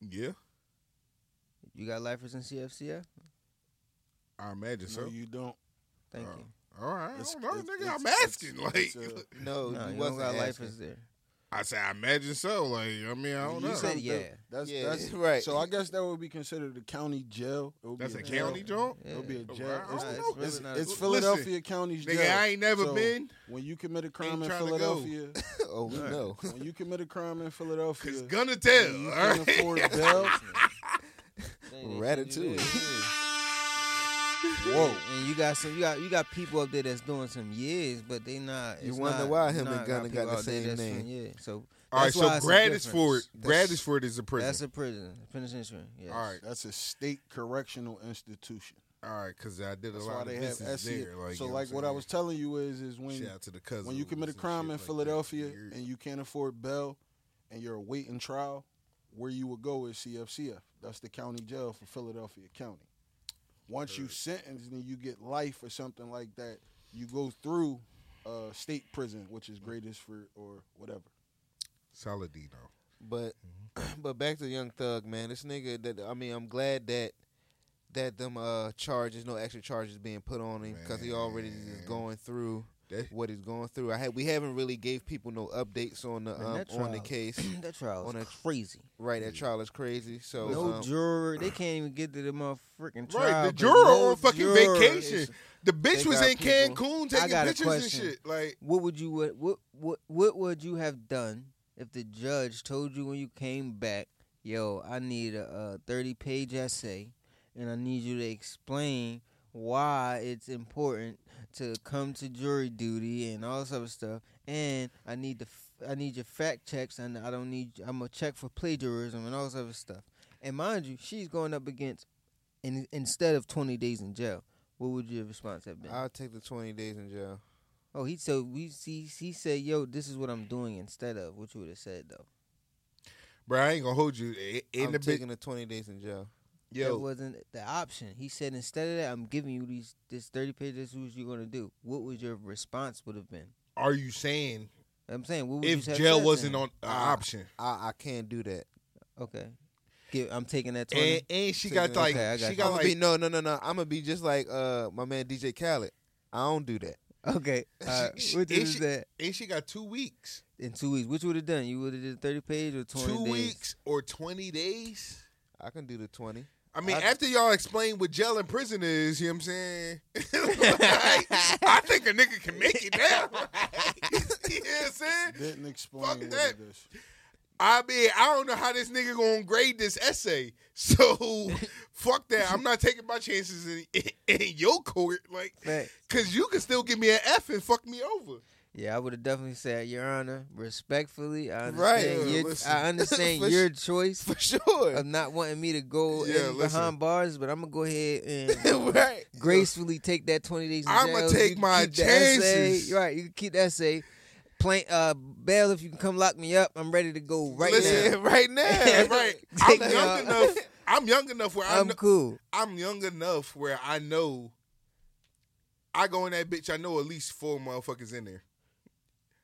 Yeah, You got lifers in CFCF? I imagine so. You don't. Thank Uh, you. All right, I don't know, it's, nigga. It's, I'm asking. like, a- [LAUGHS] no, No, you you don't wasn't got asking. lifers there. I say I imagine so. Like, I mean, I don't know. You know. said don't yeah. That's Yeah, that's [LAUGHS] right. So I guess that would be considered a county jail. It would That's be a jail. county joint. It would be a jail. Wow, I It's, don't know. it's really it's, not- it's Listen, Philadelphia County's Nigga, jail. I ain't never So, been. When you commit a crime in trying to go. Philadelphia, [LAUGHS] oh we know when you commit a crime in Philadelphia, it's gonna and tell. you all can right? afford bail. Ratatouille. Whoa! [LAUGHS] And you got some, you got you got people up there that's doing some years, but they not. You wonder not- why him and not Gunna people got the same name. Yeah, so All right, that's so why it's a Graterford, difference. Graterford is a prison. That's a prison, penitentiary. Yes. all right, That's a state correctional institution. all right, because I did a That's lot why of they have SC. there. Like, so, you know like, I'm what I was telling you is, is when Shout to the when you commit a crime in Philadelphia and you can't afford bail and you're awaiting trial, where you would go is CFCF. That's the county jail for Philadelphia County. Once you sentenced and you get life or something like that, you go through uh, state prison, which is Graterford or whatever. Saladino. But [CLEARS THROAT] but back to Young Thug, man. This nigga that I mean, I'm glad that that them uh charges, no extra charges being put on him because he already is going through That- what he's going through. I had we haven't really gave people no updates on the Man, um, that on the trial- [CLEARS THROAT] case. that trial On is a- crazy. right, that trial is crazy. So no um, juror, they can't even get to the motherfucking trial. Right, the 'cause juror no on fucking juror vacation. is- The bitch was in people- Cancun taking pictures and shit. Like, What would you what what what what would you have done if the judge told you when you came back, yo, I need a, a thirty page essay, and I need you to explain why it's important to come to jury duty and all this other stuff, and I need the f- I need your fact checks, and I don't need I'm gonna check for plagiarism and all this other stuff. And mind you, she's going up against, in, instead of twenty days in jail. What would your response have been? I'll take the 20 days in jail. Oh, he so we see he said, "Yo, this is what I'm doing instead of." What you would have said though. bro, I ain't gonna hold you. In I'm the big, taking the 20 days in jail. That wasn't the option. He said instead of that, I'm giving you these this 30 pages. This is what you're gonna do. What would your response would have been? are you saying I'm saying, what would if you have jail said wasn't him? on an Ah. option? I, I can't do that. Okay, Give, I'm taking that 20. And, and she got it- like okay, I got she you. got I'm like gonna be no no no no. I'm gonna be just like uh my man DJ Khaled. I don't do that. Okay. [LAUGHS] Uh, She- she- which and is she- that? And she got two weeks. In two weeks. Which would have done? You would have did thirty page or twenty Two days? weeks or 20 days? I can do the twenty. I mean, I- after y'all explain what jail and prison is, you know what I'm saying? [LAUGHS] [LAUGHS] Like, I think a nigga can make it now. [LAUGHS] you know what I'm saying? Didn't explain Fuck that. I mean, I don't know how this nigga gonna grade this essay. So fuck that. I'm not taking my chances in, in, in your court, like, cause you can still give me an F and fuck me over. Yeah, I would have definitely said, Your Honor, respectfully, I understand, Right. Your, listen. I understand [LAUGHS] your choice For sure. of not wanting me to go Yeah, behind bars, but I'm gonna go ahead and [LAUGHS] right. gracefully take that 20 days. in I'ma take You my chances. Right, you can keep that essay. Plain uh, bail, if you can come lock me up, I'm ready to go right Listen, now. [LAUGHS] right now. right. I'm young enough. I'm young enough where I I'm know, cool. I'm young enough where I know I go in that bitch. I know at least four motherfuckers in there,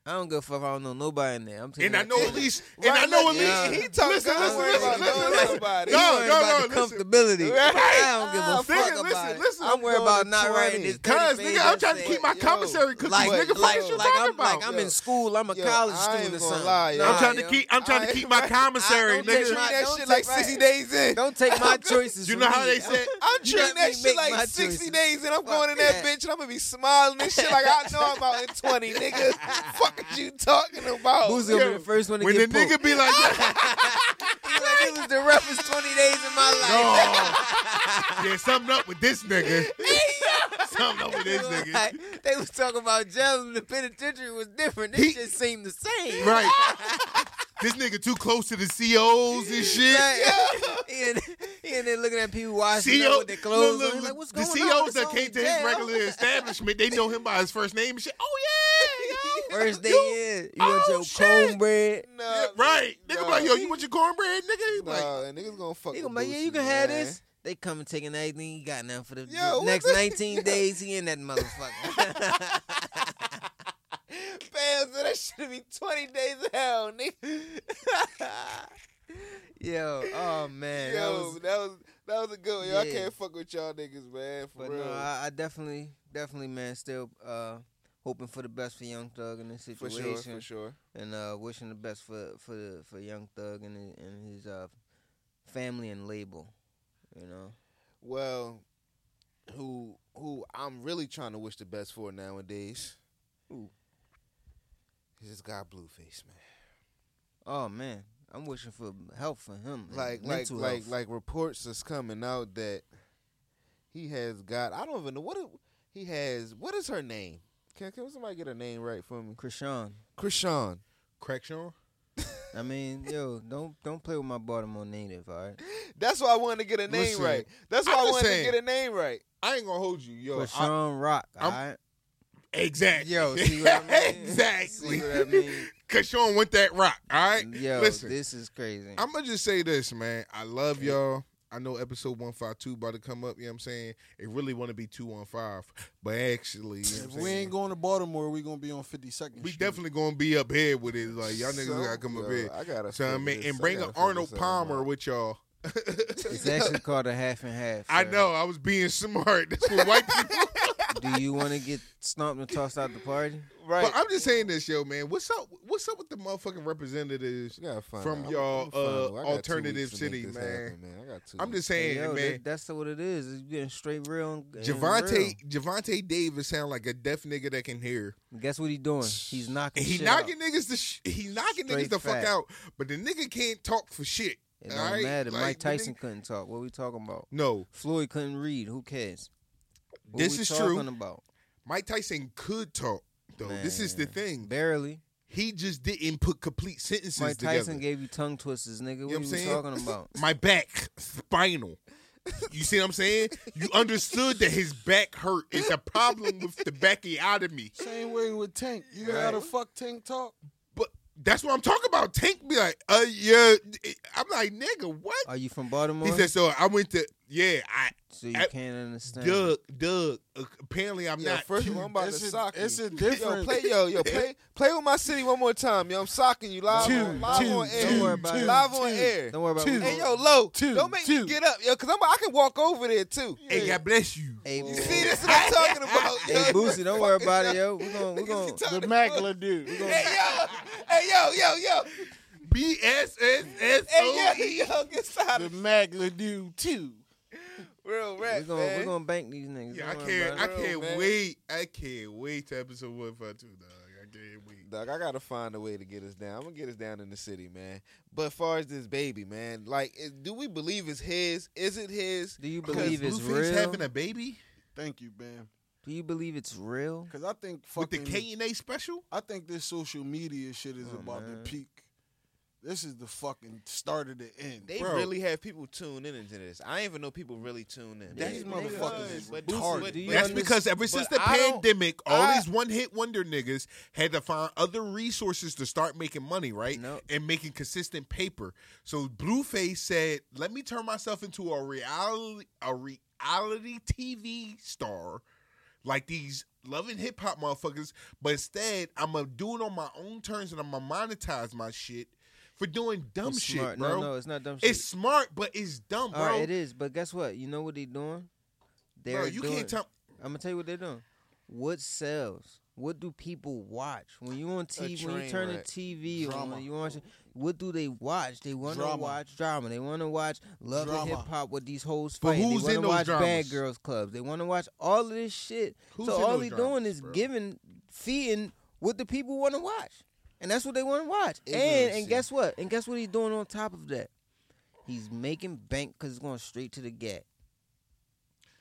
I don't give a fuck. I don't know nobody in there. I'm and I know at least, [LAUGHS] and I know at least. He talking Listen, listen, listen, about listen, listen. somebody. No, You no, about no, the comfortability. Right. I don't give a Ah, fuck Nigga, about listen, it. listen. I'm worried about not 20. writing this. Cause nigga, I'm trying to keep my Yo, commissary cookies. like, nigga, fuck like, what you like talking I'm about? like I'm in school. I'm a Yo, college student or something. lie. Nah, I'm trying to keep. I'm trying to keep my commissary, nigga. my- that shit like 60 days in. Don't take my choices. You know how they said? I'm treating that shit like 60 days and I'm going in that that. bitch and I'm gonna be smiling and shit like I know I'm out in 20, nigga. Fuck is you talking about? Who's gonna be the first one to get in? When the nigga poked? be like, [LAUGHS] He like, it was the roughest 20 days of my life. "Oh, yeah, something up with this nigga." [LAUGHS] something up with this nigga. Like, they was talking about jail and the penitentiary was different. He- This shit seemed the same. Right. [LAUGHS] this nigga too close to the COs and shit. Right. he, in, he in there looking at people washing CO, up with their clothes look, on. look, like, what's the going COs on? That came to his regular establishment, they know him by his first name and shit. Oh yeah, yo. First day You- in, you want oh, your shit. cornbread. Nah, Yeah, right. Nigga nah. be like, yo, you want your cornbread, nigga? He Nah, like, niggas gonna fuck He with gonna like, yeah, you Boosie, can have this. They come and taking everything you got now for the, Yo, the next the- 19 days. He in that motherfucker. [LAUGHS] [LAUGHS] Fam, so that should be 20 days of hell, nigga. [LAUGHS] Yo, oh man, that Yo, was. that was that was a good one. Yo, I can't fuck with y'all niggas, man. For But real. no, I, I definitely, definitely, man, still uh, hoping for the best for Young Thug in this situation. for sure, for sure. and uh, wishing the best for for for Young Thug and his, and his uh, family and label. You know, Well, who who I'm really trying to wish the best for nowadays. Who? Is this guy Blueface, man. oh man, I'm wishing for help for him. Like like like health. like reports is coming out that he has got I don't even know what it, he has what is her name? Can can somebody get a name right for me? Chrisean. Chrisean. crack I mean, yo, don't don't play with my Baltimore native, all right? That's why I wanted to get a name Listen, right. That's I'm why I wanted saying. to get a name right. I ain't gonna hold you, yo. I- Chrisean Rock, all I'm- right? exactly. Yo, see what I mean? [LAUGHS] exactly. See what I mean? [LAUGHS] Cause Sean went that rock. All right. Yo, Listen, this is crazy. I'm gonna just say this, man. I love y'all. I know episode one five two about to come up. You know what I'm saying? It really want to be two one five, but actually, you know If what I'm we ain't going to Baltimore, we gonna be on 52nd. We Street. definitely gonna be up here with it. Like y'all niggas So, gotta come up here. I gotta So I mean, and bring gotta an Arnold uh, Palmer out. with y'all. It's actually called a half and half. [LAUGHS] I know. I was being smart. That's what white people. [LAUGHS] Do you want to get stomped and tossed out the party? Right. But I'm just saying this, yo, man. What's up? What's up with the motherfucking representatives? You gotta find from out. Y'all, I'm gonna find uh, out. I got two alternative weeks to make city, man. happen, man. I got two I'm just saying, Yo, man. that, that's what it is. It's getting straight real. And, and real. Gervonta Gervonta Davis sound like a deaf nigga that can hear. Guess what he doing? He's knocking. And he shit knocking out. niggas the sh- he knocking Straight niggas the fuck out, but the nigga can't talk for shit. It all don't right? matter. Like, Mike Tyson nigga- couldn't talk. What we talking about? No, Floyd couldn't read. Who cares? What This we is talking true. About Mike Tyson could talk though. This is the thing. Barely. He just didn't put complete sentences Mike together. Tyson gave you tongue twisters, nigga. You What know are what I'm you saying? talking about? [LAUGHS] My back, spinal. You see what I'm saying? You understood that his back hurt. It's a problem with the backiotomy. Same way with Tank. You know how to fuck Tank talk? But that's what I'm talking about. Tank be like, uh, yeah. I'm like, nigga, what? Are you from Baltimore? He said, so I went to Yeah, I So you I- can't understand. Doug, Doug. uh, apparently, I'm Yo, not. first of all, I'm about [LAUGHS] It's to a- sock it's you. a different- Yo, play, yo, [LAUGHS] yo, play, play with my city one more time, yo. I'm socking you live, Two, on, live two, on air. Don't worry about it. live on two. air. Don't worry about Two. it. Hey, yo, low. Two, Don't make two. me get up, yo, cause I'm, I can walk over there too. Hey, God bless you. Hey, You see, this is what I'm talking about. [LAUGHS] yo. hey, Boosie, don't worry about it, yo. We're gonna, we're gonna. Talking The about- dude. Hey, yo, hey, yo, yo, yo. B S S S Hey, O yo, E. yo, get started. The Magla dude too. Real We're gonna, man. we're gonna bank these niggas. Yeah, I Don't worry can't. about I. Real, can't man. wait. I can't wait to episode one five two, dog. I can't wait. Dog, I gotta find a way to get us down. I'm gonna get us down in the city, man. But as far as this baby, man, like, is, do we believe it's his? Is it his? Do you believe it's Blueface real? having a baby Thank you, Bam. Do you believe it's real? Because I think with the fucking. K and A special. I think this social media shit is Oh, about man. to peak. This is the fucking start of the end. They Bro. really have people tune in into this. I didn't even know people really tune in. These Yeah, motherfuckers is but- retarded. but- do you That's because ever since but the I don't- pandemic, all I- these one hit wonder niggas had to find other resources to start making money, right? No. And making consistent paper. So Blueface said, "Let me turn myself into a reality a reality TV star, like these loving hip hop motherfuckers. But instead, I'm gonna do it on my own terms, and I'm gonna monetize my shit for doing dumb It's shit, smart. bro. No, no, it's not dumb shit. It's smart, but it's dumb, bro. All right, it is. But guess what? You know what they doing? They're bro, you doing, can't tell. I'm gonna tell you what they're doing. What sells? What do people watch when you on TV? When you turn wreck. the TV Drama. on, you watch. What do they watch? They want to watch drama. They want to watch love and hip hop with these hoes But fighting. who's they want to watch Bad? Girls Clubs. They want to watch all of this shit. Who's so all those he doing is bro? giving, feeding what the people want to watch, and that's what they want to watch. And and guess what? And guess what he's doing on top of that? He's making bank because it's going straight to the gat.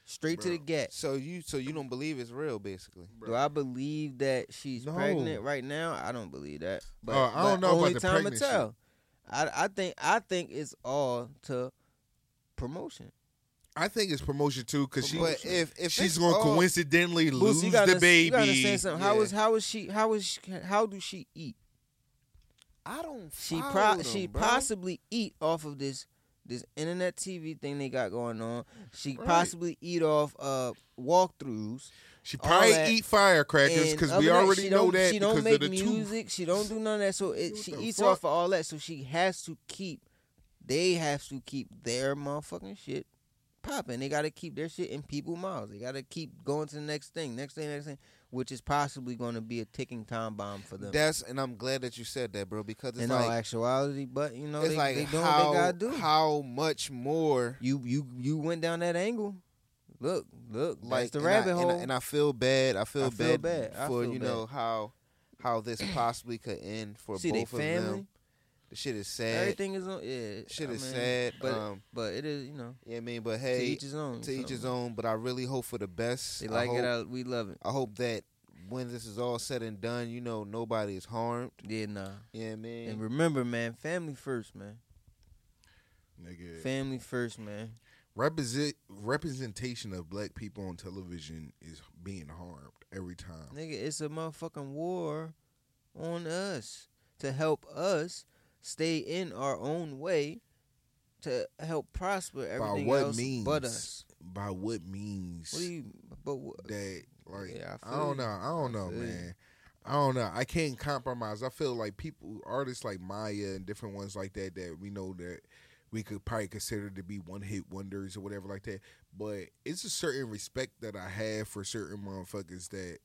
Straight to the gat. So you, so you don't believe it's real, basically. Do I believe that she's No. pregnant right now? I don't believe that. But, Oh, I don't know about only the time pregnancy. tell. I I think I think it's all to promotion. I think it's promotion too, because she, But if if she's it's going to all- coincidentally Boosie, lose you gotta, the baby. You gotta understand something. How Yeah. is how is she? How is she, how do she eat? I don't. She pro- them, she bro. possibly eat off of this this internet TV thing they got going on. She Right. possibly eat off uh walkthroughs. She probably that. eat firecrackers because we already know that she don't make of the music. She don't do none of that. So it, she eats fuck? off of all that. So she has to keep. They have to keep their motherfucking shit popping. They got to keep their shit in people's mouths. They got to keep going to the next thing, next thing, next thing, which is possibly going to be a ticking time bomb for them. That's and I'm glad that you said that, bro, because it's in like all actuality, but you know it's they, like they doing how what they gotta do. how much more you you you went down that angle. Look, look, like the rabbit I, hole. and I, and I feel bad. I feel, I feel bad, bad. For feel you bad. know how how this possibly could end for See, both of family. them. The shit is sad. Everything is on. Yeah, Shit I is mean, sad. But um, but it is you know yeah, I mean, but hey, to hey, each his own. to each his own. But I really hope for the best. They I like hope, it. I, we love it. I hope that when this is all said and done, you know, nobody is harmed. Yeah, nah. Yeah, man. And remember, man, family first, man. nigga. Family first, man. Represent representation of black people on television is being harmed every time. Nigga, it's a motherfucking war on us to help us stay in our own way to help prosper By everything what else means? but us. By what means? What do you? But what, that like Yeah, I I, don't know. I don't know, man. I don't know. I can't compromise. I feel like people, artists like Maya and different ones like that, that we know that we could probably consider to be one hit wonders or whatever like that. But it's a certain respect that I have for certain motherfuckers that,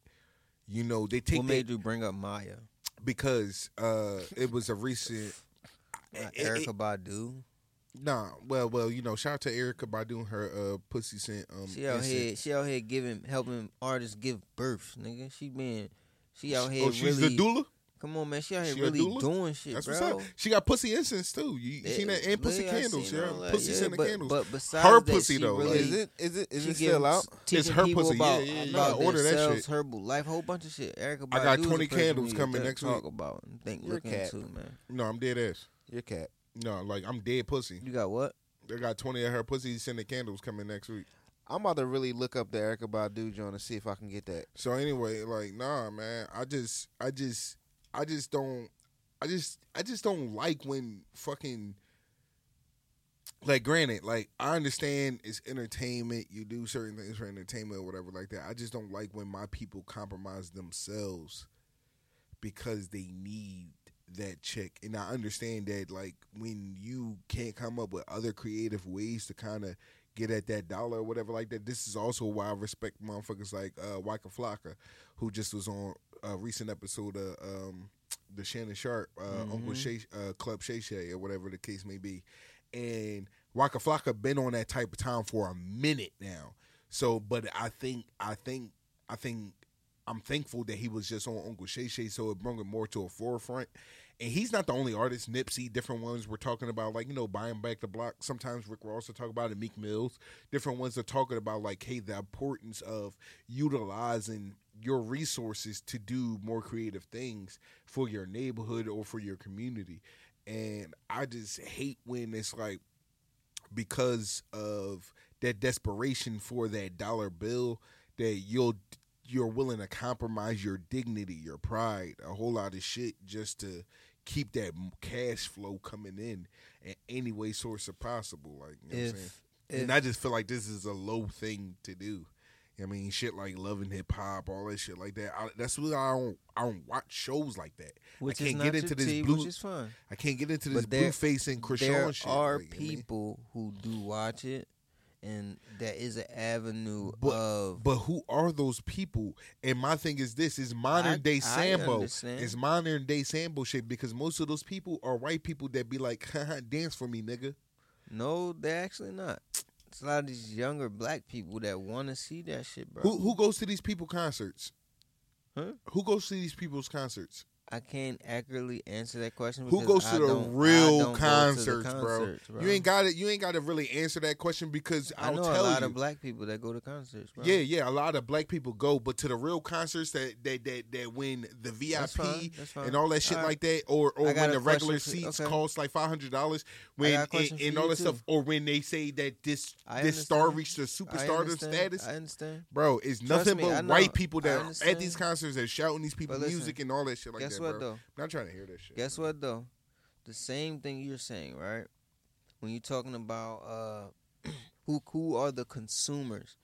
you know, they take what that made you bring up Maya? because uh it was a recent. Not it- Erykah it- Badu. Nah, well, well, you know, shout out to Erykah by doing her uh pussy scent. Um, She out incense. here. She out here giving, helping artists give birth, nigga. She been, she out here Oh, she's really. the doula. Come on, man. She out here She really doing shit, That's bro. what's up. She got pussy incense too. You you Yeah, seen that and pussy candles. seen Yeah, all that, pussy yeah, scented candles. But besides her that, pussy she though. really, is it is it is it still gives- out? It's her pussy, yeah, about, yeah, yeah. about Yeah, order that themselves, shit. herbal life, whole bunch of shit. Erykah I got 20 candles coming need to next talk week. about and think, You're a look cat. into, man. no, I'm dead ass. Your cat. No, like I'm dead pussy. You got what? They got twenty of her pussy scented candles coming next week. I'm about to really look up the Erykah Badu joint and see if I can get that. So anyway, like nah, man. I just, I just, I just don't, I just, I just don't like when fucking like granted, like I understand it's entertainment. You do certain things for entertainment or whatever like that. I just don't like when my people compromise themselves because they need that check. And I understand that like when you can't come up with other creative ways to kind of get at that dollar or whatever like that. This is also why I respect motherfuckers like uh Waka Flocka, who just was on a recent episode of um the Shannon Sharpe, uh, Uncle Shay, uh, Club Shay Shay, or whatever the case may be. And Waka Flocka been on that type of time for a minute now. So, but I think, I think, I think, I'm thankful that he was just on Uncle Shay Shay, so it brought it more to a forefront. And he's not the only artist. Nipsey, different ones we're talking about, like you know, buying back the block. Sometimes Rick Ross will talk about it. Meek Mills, different ones are talking about like, hey, the importance of utilizing your resources to do more creative things for your neighborhood or for your community. And I just hate when it's like because of that desperation for that dollar bill that you'll you're willing to compromise your dignity, your pride, a whole lot of shit just to keep that cash flow coming in in any way source of possible. Like you know what I'm saying? If, and I just feel like this is a low thing to do. I mean, shit like loving hip hop, all that shit like that. I, that's why I don't I don't watch shows like that. which I is can't get into this tea, blue. which is fine. I can't get into this But there- Blueface and Chrisean there shit. are like, know I mean? people who do watch it, and that is an avenue But, of. but who are those people? And my thing is this: is modern I- day Sambo. Is modern day Sambo shit because most of those people are white people that be like, [LAUGHS] "Dance for me, nigga." no, they're actually not. It's a lot of these younger black people that want to see that shit, bro. Who who goes to these people concerts? Huh? Who goes to these people's concerts? I can't accurately answer that question. Who goes I to the real to the concerts, bro? concerts, You ain't got it. You ain't got to really answer that question because I I'll know tell a lot you. of black people that go to concerts, bro. Yeah, yeah, a lot of black people go, but to the real concerts that that that, that when the That's VIP fine, that's fine. and all that shit All right. like that, or or when the regular for- seats okay. cost like five hundred dollars, when and, all that too. stuff, or when they say that this I this star understand. reached the I superstar status, I understand. bro, it's Trust nothing me, but white people that are at these concerts that shouting these people music and all that shit like guess what, bro. though? Not trying to hear that shit. Guess what though? The same thing you're saying, right? When you're talking about uh [CLEARS THROAT] who who are the consumers?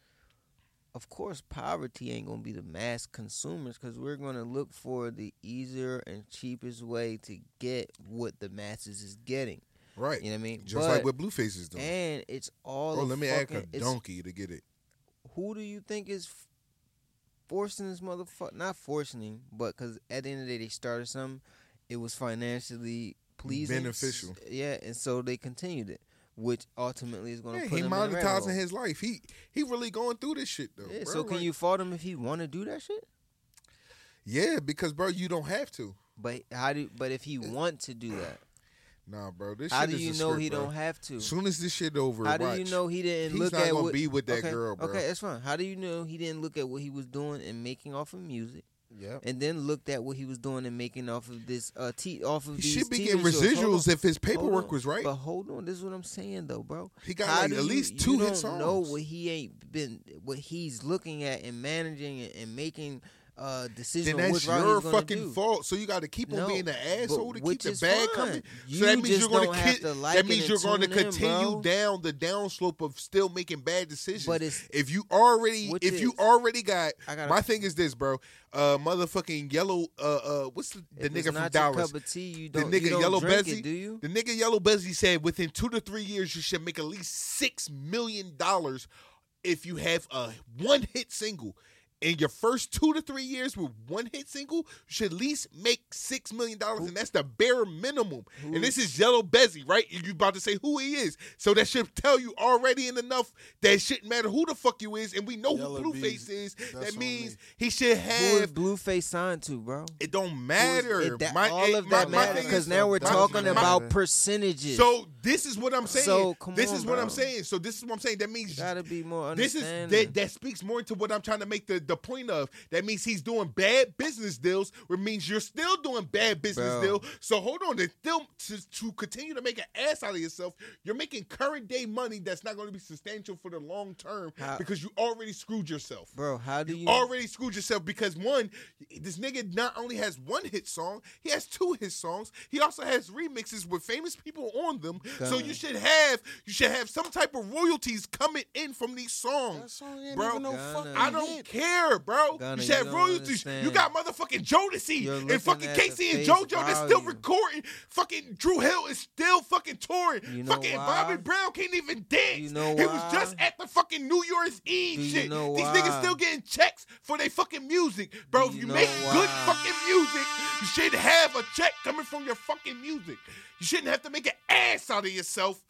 Of course, poverty ain't gonna be the mass consumers because we're gonna look for the easier and cheapest way to get what the masses is getting. Right. You know what I mean? Just But- like what Blueface is doing. And it's all. Oh, let me ask a donkey to get it. Who do you think is forcing this motherfucker? Not forcing him, but because at the end of the day, they started something. It was financially pleasing, Beneficial. Yeah, and so they continued it, which ultimately is going to Yeah, put he him in monetizing his life. He he really going through this shit though. Yeah, bro. so can Like, you fault him if he want to do that shit? Yeah, because bro, you don't have to. But how do? But if he uh, want to do that, Nah, bro. This shit. how do you know script, he bro. don't have to? As soon as this shit over, How do watch. you know he didn't He's look not at gonna what, be with that okay, girl, bro. Okay, that's fine. How do you know he didn't look at what he was doing and making off of music? Yep. and then looked at what he was doing and making off of this uh t off of He these should be getting residuals if his paperwork was right. But hold on, this is what I'm saying though, bro. He got How like at you- least two you hit don't songs. know what he ain't been, what he's looking at and managing and, and making uh decisions. then that's your fucking do. fault. So you got to keep on No, being an asshole to keep the is bag fine. coming. You so that means you're going ki- to like that means you're going to tune in, continue down the downslope of still making bad decisions. But it's- if you already if you already got my thing is this, bro. Uh, motherfucking yellow. Uh, uh, what's the, the nigga from Dallas? cup of tea, you the don't- nigga you don't Yella Beezy. do you? The nigga Yella Beezy said within two to three years you should make at least six million dollars if you have a one hit single. In your first two to three years with one hit single, you should at least make six million dollars, and that's the bare minimum. And this is Yella Beezy, right? You about to say who he is, so that should tell you already in enough that it shouldn't matter who the fuck you is, and we know Yellow who Blueface Bees, is. that's That means me. he should Who is have. Blueface signed to, bro? It don't matter. It- that- My- all it- of that my matters because now we're my- talking my- about percentages. So this is what I'm saying. So, come this on, is what I'm saying. So this is what I'm saying. That means gotta be more this is that, that speaks more into what I'm trying to make the the the point of that means he's doing bad business deals, which means you're still doing bad business Bro. deal. So hold on, to still to, to continue to make an ass out of yourself, you're making current day money that's not going to be substantial for the long term How- because you already screwed yourself. Bro, how do you Already screwed yourself because one, this nigga not only has one hit song, he has two hit songs. He also has remixes with famous people on them. So you should have you should have some type of royalties coming in from these songs. That song ain't Bro, even no fucking I don't hit. Bro. Gunna, you should have you royalties. understand. You got motherfucking Jodeci and fucking K-Ci and JoJo that's still recording. Fucking Dru Hill is still fucking touring. You know fucking why? Bobby Brown can't even dance. You know He was just at the fucking New Year's Eve Do you shit. know These why? niggas still getting checks for their fucking music. Bro, if you make good fucking music, you should have a check coming from your fucking music. You shouldn't have to make an ass out of yourself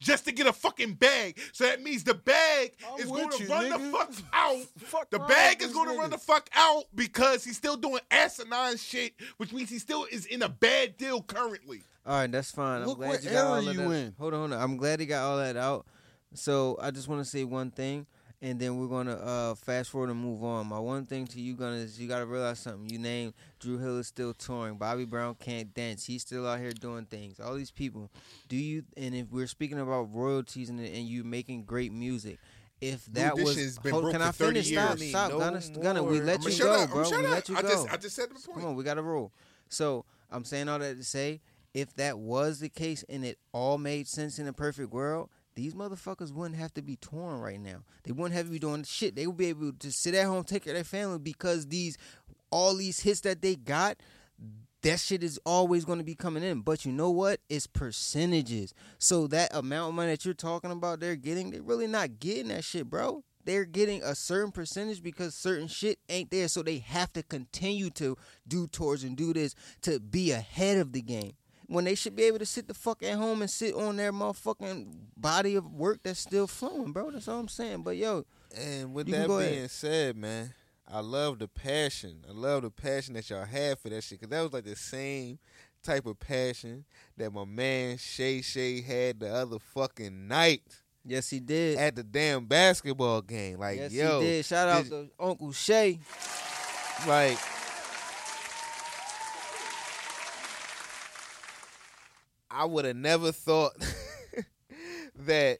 just to get a fucking bag. So that means the bag I'm is going to you, run nigga. the fuck out. [LAUGHS] Fuck the bag is going to run the fuck out because he's still doing asinine shit, which means he still is in a bad deal currently. All right, that's fine. I'm Look glad what you got all era of you that. in. Hold on, hold on. I'm glad he got all that out. So I just want to say one thing, and then we're gonna uh, fast forward and move on. My one thing to you, Gunna, is you gotta realize something. You named Dru Hill is still touring. Bobby Brown can't dance. He's still out here doing things. All these people. Do you? And if we're speaking about royalties and, and you making great music. If that Dude, was, shit's been hold, can for I finish? Stop, years. stop, No Gunna, Gunna. We more. let I'ma you go, up. bro. I'ma we up. let you I go. just- I just said the point. Come on, we got to roll. So I'm saying all that to say, if that was the case and it all made sense in a perfect world, these motherfuckers wouldn't have to be touring right now. They wouldn't have to be doing shit. They would be able to sit at home, take care of their family because these all these hits that they got, that shit is always going to be coming in. But you know what? It's percentages. So that amount of money that you're talking about they're getting, they're really not getting that shit, bro. They're getting a certain percentage because certain shit ain't there. So they have to continue to do tours and do this to be ahead of the game. When they should be able to sit the fuck at home and sit on their motherfucking body of work that's still flowing, bro. That's all I'm saying. But yo, And with that being ahead. said, man, I love the passion. I love the passion that y'all had for that shit. Cause that was like the same type of passion that my man Shay Shay had the other fucking night yes, he did. at the damn basketball game. Like, yes, yo, he did. Shout out to Uncle Shay. like I would have never thought [LAUGHS] that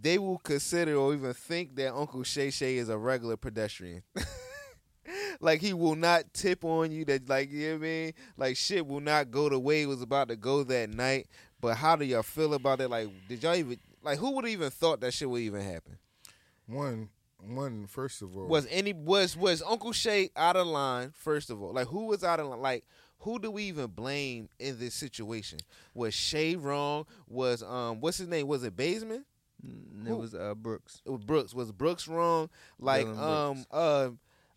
they will consider or even think that Uncle Shay Shay is a regular pedestrian. [LAUGHS] like he will not tip on you that like you know what I mean? Like shit will not go the way it was about to go that night. But how do y'all feel about it? Like did y'all even like who would have even thought that shit would even happen? One, one. First of all, Was any was was Uncle Shay out of line? First of all, like who was out of line? Like who do we even blame in this situation? Was Shay wrong? Was um what's his name? Was it Baseman? Mm, Who? It was uh, Brooks. It was Brooks. Was Brooks wrong? Like Dillon um Brooks. uh.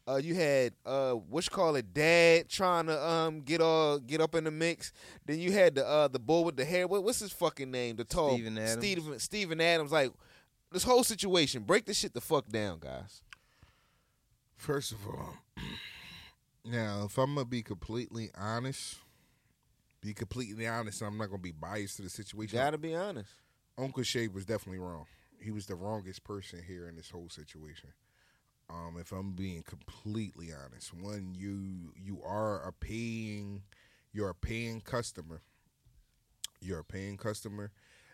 Uh, you had uh, what you call it, dad trying to um get all get up in the mix. Then you had the uh the boy with the hair. What, what's his fucking name? The tall Steven Adams. Steven Steven Adams. Like this whole situation. Break this shit the fuck down, guys. First of all, [CLEARS THROAT] now if I'm gonna be completely honest, be completely honest, I'm not gonna be biased to the situation. gotta be honest. Uncle Shay was definitely wrong. He was the wrongest person here in this whole situation. Um, if I'm being completely honest, one you you are a paying, you're a paying customer. You're a paying customer.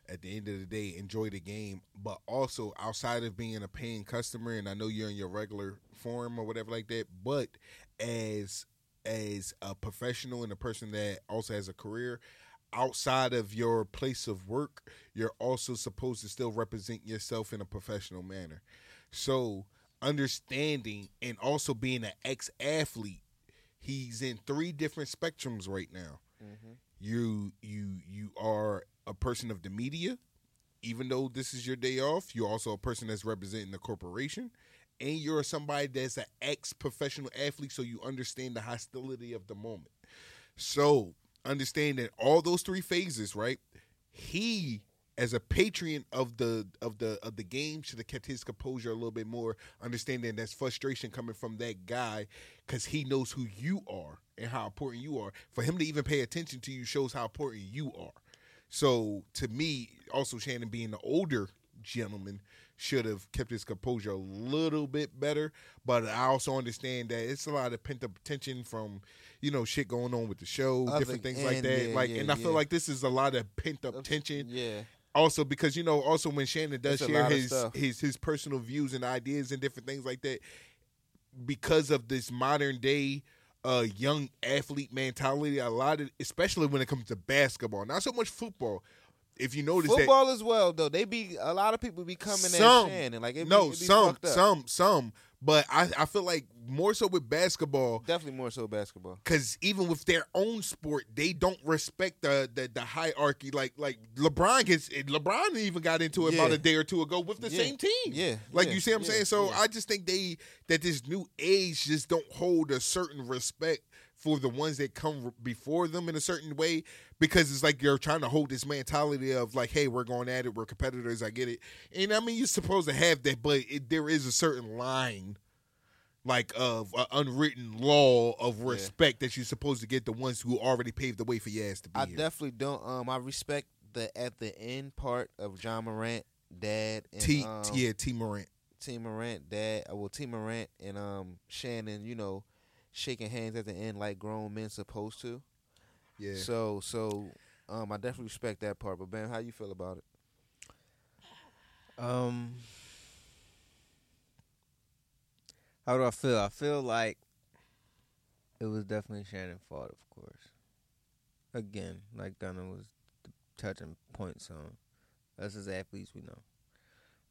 At the end of the day, enjoy the game, but also outside of being a paying customer, and I know you're in your regular form or whatever like that, but as as a professional and a person that also has a career, outside of your place of work, you're also supposed to still represent yourself in a professional manner. So, understanding and also being an ex athlete, he's in three different spectrums right now. Mm-hmm. You you you are a person of the media, even though this is your day off. You're also a person that's representing the corporation, and you're somebody that's an ex professional athlete, so you understand the hostility of the moment. So understand that all those three phases, right? He, as a patron of the of the of the game, should have kept his composure a little bit more, understanding that's frustration coming from that guy because he knows who you are and how important you are. For him to even pay attention to you shows how important you are. So to me, also Shannon being the older gentleman should have kept his composure a little bit better. But I also understand that it's a lot of pent up tension from, you know, shit going on with the show, Other- different things like that. yeah, like, yeah, and I feel like this is a lot of pent up tension. Yeah. Also, because you know, also when Shannon does It's share his his his personal views and ideas and different things like that, because of this modern day uh young athlete mentality, a lot of especially when it comes to basketball, not so much football. If you notice that Football as well, though. They be a lot of people be coming some, at Shannon. Like it be, no, it be some, fucked up. some, some. But I, I feel like more so with basketball, Definitely more so basketball. because even with their own sport, they don't respect the the, the hierarchy. Like like LeBron gets LeBron even got into it about a day or two ago with the Yeah. same team. Yeah, like yeah, you see what I'm yeah, saying. So yeah. I just think they that this new age just don't hold a certain respect for the ones that come before them in a certain way because it's like you're trying to hold this mentality of like hey we're going at it we're competitors i get it and i mean you're supposed to have that but it, there is a certain line like of uh, unwritten law of respect that you're supposed to get the ones who already paved the way for your ass to be I here. definitely don't. Um, I respect the at the end part of John Morant, Dad, and T, um, yeah, Tee Morant. Tee Morant, Dad. uh, Well, Tee Morant and um Shannon, you know, shaking hands at the end like grown men supposed to. Yeah. So so um, I definitely respect that part. But Ben, how you feel about it? Um, how do I feel? I feel like it was definitely Shannon's fault, of course. Again, like Gunna was touching points on. Us as athletes, we know.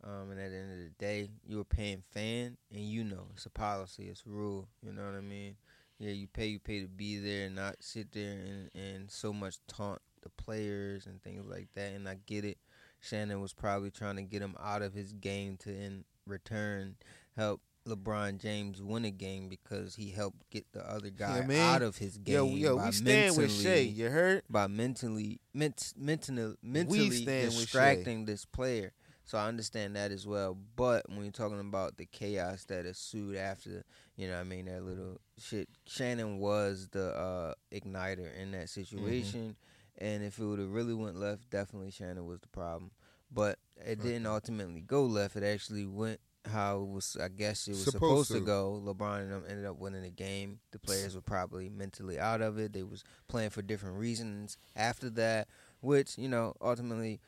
Um, and at the end of the day, you're a paying fan, and you know it's a policy, it's a rule. You know what I mean? Yeah, you pay, you pay to be there, and not sit there and and so much taunt the players and things like that. And I get it. Shannon was probably trying to get him out of his game to in return help LeBron James win a game because he helped get the other guy out of his game. Yo, yo, by we stand with mentally- Shay. You heard? By mentally, ment, mentally, mentally with distracting this player. So I understand that as well. But when you're talking about the chaos that ensued after, you know, what I mean that little shit. Shannon was the uh, igniter in that situation, and if it would have really went left, definitely Shannon was the problem. But it didn't ultimately go left. It actually went how it was. I guess it was Supposed supposed, to. to. go. LeBron and them ended up winning the game. The players were probably mentally out of it. They was playing for different reasons after that, which you know ultimately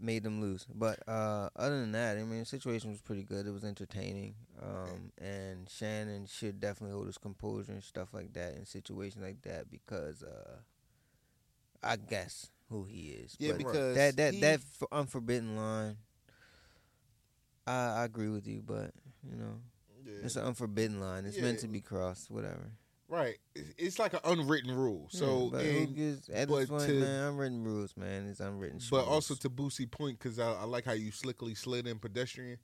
made them lose. But uh, other than that, I mean, the situation was pretty good. It was entertaining, um, and Shannon should definitely hold his composure and stuff like that in situations like that because uh, I guess who he is. Yeah, But because that that he- that unforbidden line. I, I agree with you, but you know, it's an unforbidden line. It's meant to be crossed. Whatever. Right. It's- like an unwritten rule. So, Yeah, but and- at but this point, to- man, unwritten rules, man. It's unwritten. but rules. also to Boosie point because I, I like how you slickly slid in pedestrian,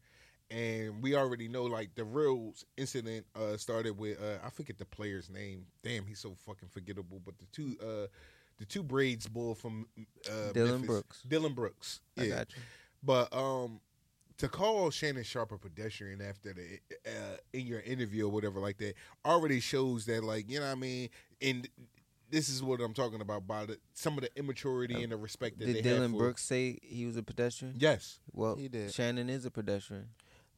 and we already know like the real incident uh, started with uh, I forget the player's name. Damn, he's so fucking forgettable. But the two uh, the two braids bull from uh, Dillon Memphis- Brooks. Dillon Brooks. I Yeah. got you. But um, to call Shannon Sharpe a pedestrian after the uh, in your interview or whatever like that already shows that like you know what I mean. And this is what I'm talking about about it, some of the immaturity and the respect that Did they have Dillon for- Brooks say he was a pedestrian? Yes. Well, He did. Shannon is a pedestrian.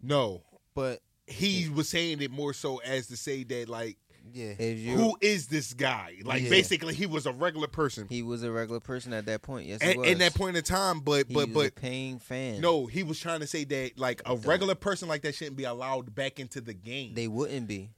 No, but he was saying it more so as to say that like yeah, If you who is this guy? Like Yeah. basically, he was a regular person he was a regular person at that point. Yes, he at, was. in that point in time. But he but was but a paying fan. no, he was trying to say that like a regular person like that shouldn't be allowed back into the game. they wouldn't be.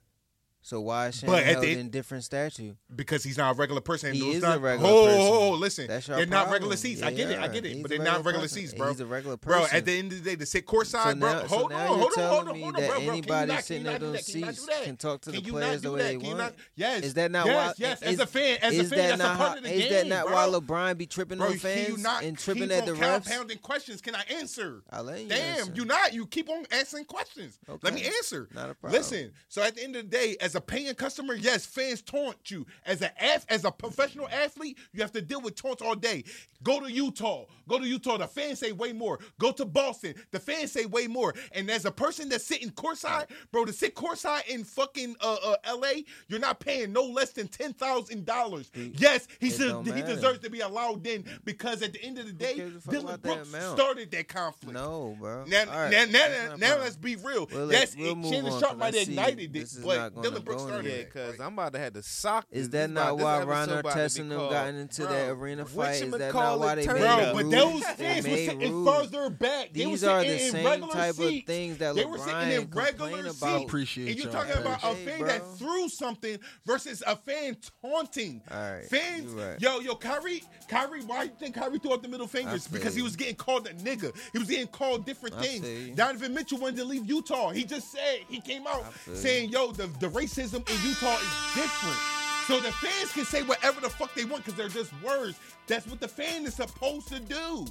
So why is But Shannon at held the- in different statue? because he's not a regular person. He is not, a regular oh, person. Oh, oh, listen, they're not regular seats. I Yeah, get it, I get it, but they're not regular person. seats, bro. He's a regular Bro, at the end of the day, to sit courtside, So bro. now, so hold on, hold on, hold on, hold on, bro, bro. Anybody not- sitting at those that? Can you not seats can talk to Can the you players not the do way they want? Yes, Is that not yes, why? Yes, as a fan, as a fan, that's a part of the game. Is that not why LeBron be tripping Bro, on fans and tripping at the refs? compounding questions? Can I answer? I'll let you Damn, you not. You keep on asking questions. Let me answer. Not a problem. Listen. So at the end of the day, as as a paying customer, yes, fans taunt you. As a as a professional athlete, you have to deal with taunts all day. Go to Utah. Go to Utah. The fans say way more. Go to Boston. The fans say way more. And as a person that's sitting courtside, bro, to sit courtside in fucking uh, uh, L.A., you're not paying no less than ten thousand dollars. Yes, he it should. He deserves to be allowed in because at the end of the day, gives a fuck Dillon about that Brooks started that conflict. No, bro. Now, right, now, that's now, now, let's be real. Well, yes, we'll it- Shannon on, Sharpe might have ignited this but not gonna Brooks go started Yeah, anywhere. it. because I'm about to have to sock. Is that this not why episode Ron about to be Artest and them called got into that arena fight? Is that not why they turn made it Bro, but those They fans were sitting further back. They were These are the same regular type seats. of things that They were sitting in regular seats. about. Appreciate and you're talking about a Hey, fan that threw something versus a fan taunting. Fans, yo, yo, Kyrie, Kyrie, why you think Kyrie threw up the middle fingers? Because he was getting called a nigga. He was getting called different things. Donovan Mitchell wanted to leave Utah. He just said he came out saying, yo, the, the racism in Utah is different. So the fans can say whatever the fuck they want because they're just words. That's what the fan is supposed to do.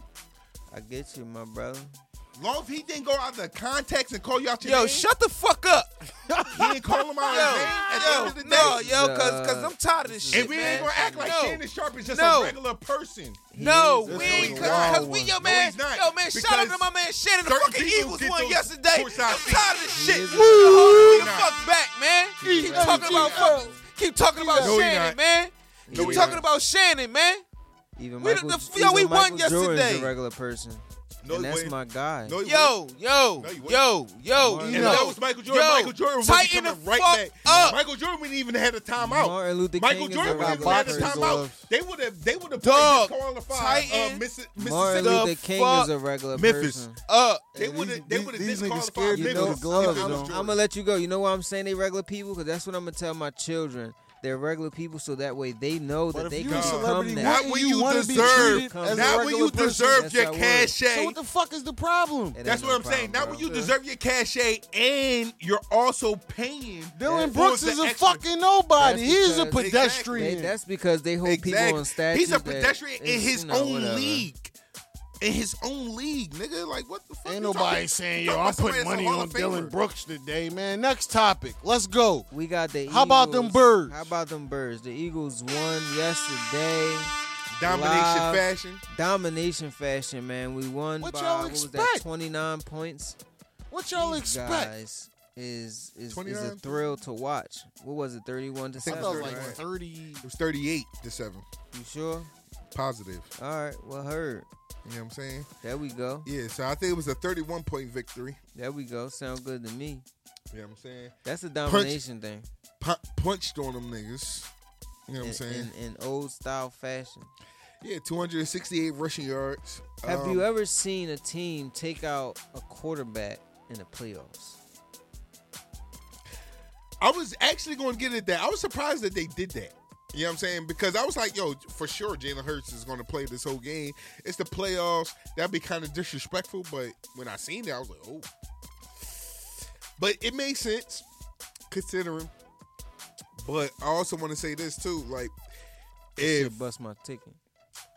I get you, my brother. Long as he didn't go out of the context and call you out your Yo, name, shut the fuck up. He didn't call him out Yo, his name at the end of the day. no, yo, cause, cause I'm tired of this shit, and we man. ain't gonna act like no. Shannon Sharpe is just No. a regular person. No, we ain't, cause, cause we, one. yo, No, man, he's yo, man, shout out to my man Shannon. The certain fucking people Eagles won yesterday. courtside I'm seats. tired of this shit. is a- Yo, hold the fuck back, man. Keep talking he- about he- fuck, keep talking about Shannon, man. Keep talking about Shannon, man. Even We Michael, the- the- yo, we even won Michael Jordan's yesterday. a regular person, No, and that's my guy. No, Yo, yo, No, you wouldn't. yo, yo, If that was Michael Jordan, yo, Michael Jordan would be tighten coming the right back. up. Michael Jordan wouldn't even had a timeout. Martin Luther Michael King Jordan is a wouldn't even regular had a person. timeout. They would have. They would have Dog, disqualified uh, Titan, Missi- Martin Luther King is a regular Memphis. person. up. They would have. They these- would have niggas disqualified scared to You know, to gloves, I'm though. Jordan. I'm gonna let you go. You know why I'm saying they regular people? Because that's what I'm gonna tell my children. They're regular people, so that way they know But that they can a become that. Not wouldn't when you you wanna be deserve. treated as Not when you deserve Yes, your I would. cachet. So what the fuck is the problem? It ain't That's no what I'm saying. problem, Not when you deserve your cachet and you're also paying. Dillon for Brooks is a extra- fucking nobody. He's a because- They- pedestrian. that's because they hold people on statues. He's a pedestrian in his own league. In his own league, nigga. Like what the fuck? Ain't nobody talking- saying, yo, I'm putting money on. Dillon Brooks today, man. Next topic. Let's go. We got the. How about them birds? How about them birds? The Eagles won yesterday. Domination Live. fashion. Domination fashion, man. We won What by y'all what was that? expect? 29 points. What y'all These expect? Guys is is, is a thrill to watch. What was it? 31 to 7. I think thought seven. it was like right? 30. It was 38 to 7. You sure? Positive. All right. Well, heard. You know what I'm saying? There we go. Yeah, so I think it was a 31 point victory. There we go. Sound good to me. You know what I'm saying? That's a domination thing. Pu- punched on them niggas. You know what I'm saying? in, in old style fashion. yeah, 268 rushing yards. Have Um, you ever seen a team take out a quarterback in the playoffs? I was actually going to get at that. I was surprised that they did that. You know what I'm saying? Because I was like, yo, for sure Jalen Hurts is going to play this whole game. It's the playoffs. That'd be kind of disrespectful. But when I seen that, I was like, oh. But it made sense considering. But I also want to say this too. Like, if bust my ticket.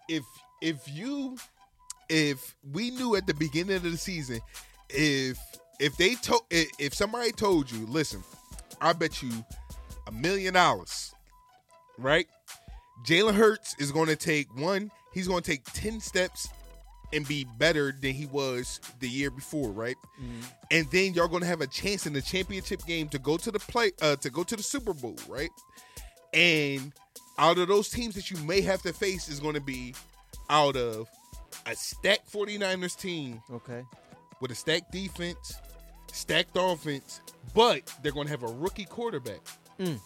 if if you if we knew at the beginning of the season if if they told if somebody told you listen i bet you a million dollars right jalen hurts is going to take one he's going to take 10 steps and be better than he was the year before right and then you're going to have a chance in the championship game to go to the play uh to go to the super bowl right and out of those teams that you may have to face is going to be out of a stacked 49ers team Okay. with a stacked defense, stacked offense, but they're going to have a rookie quarterback. Mm.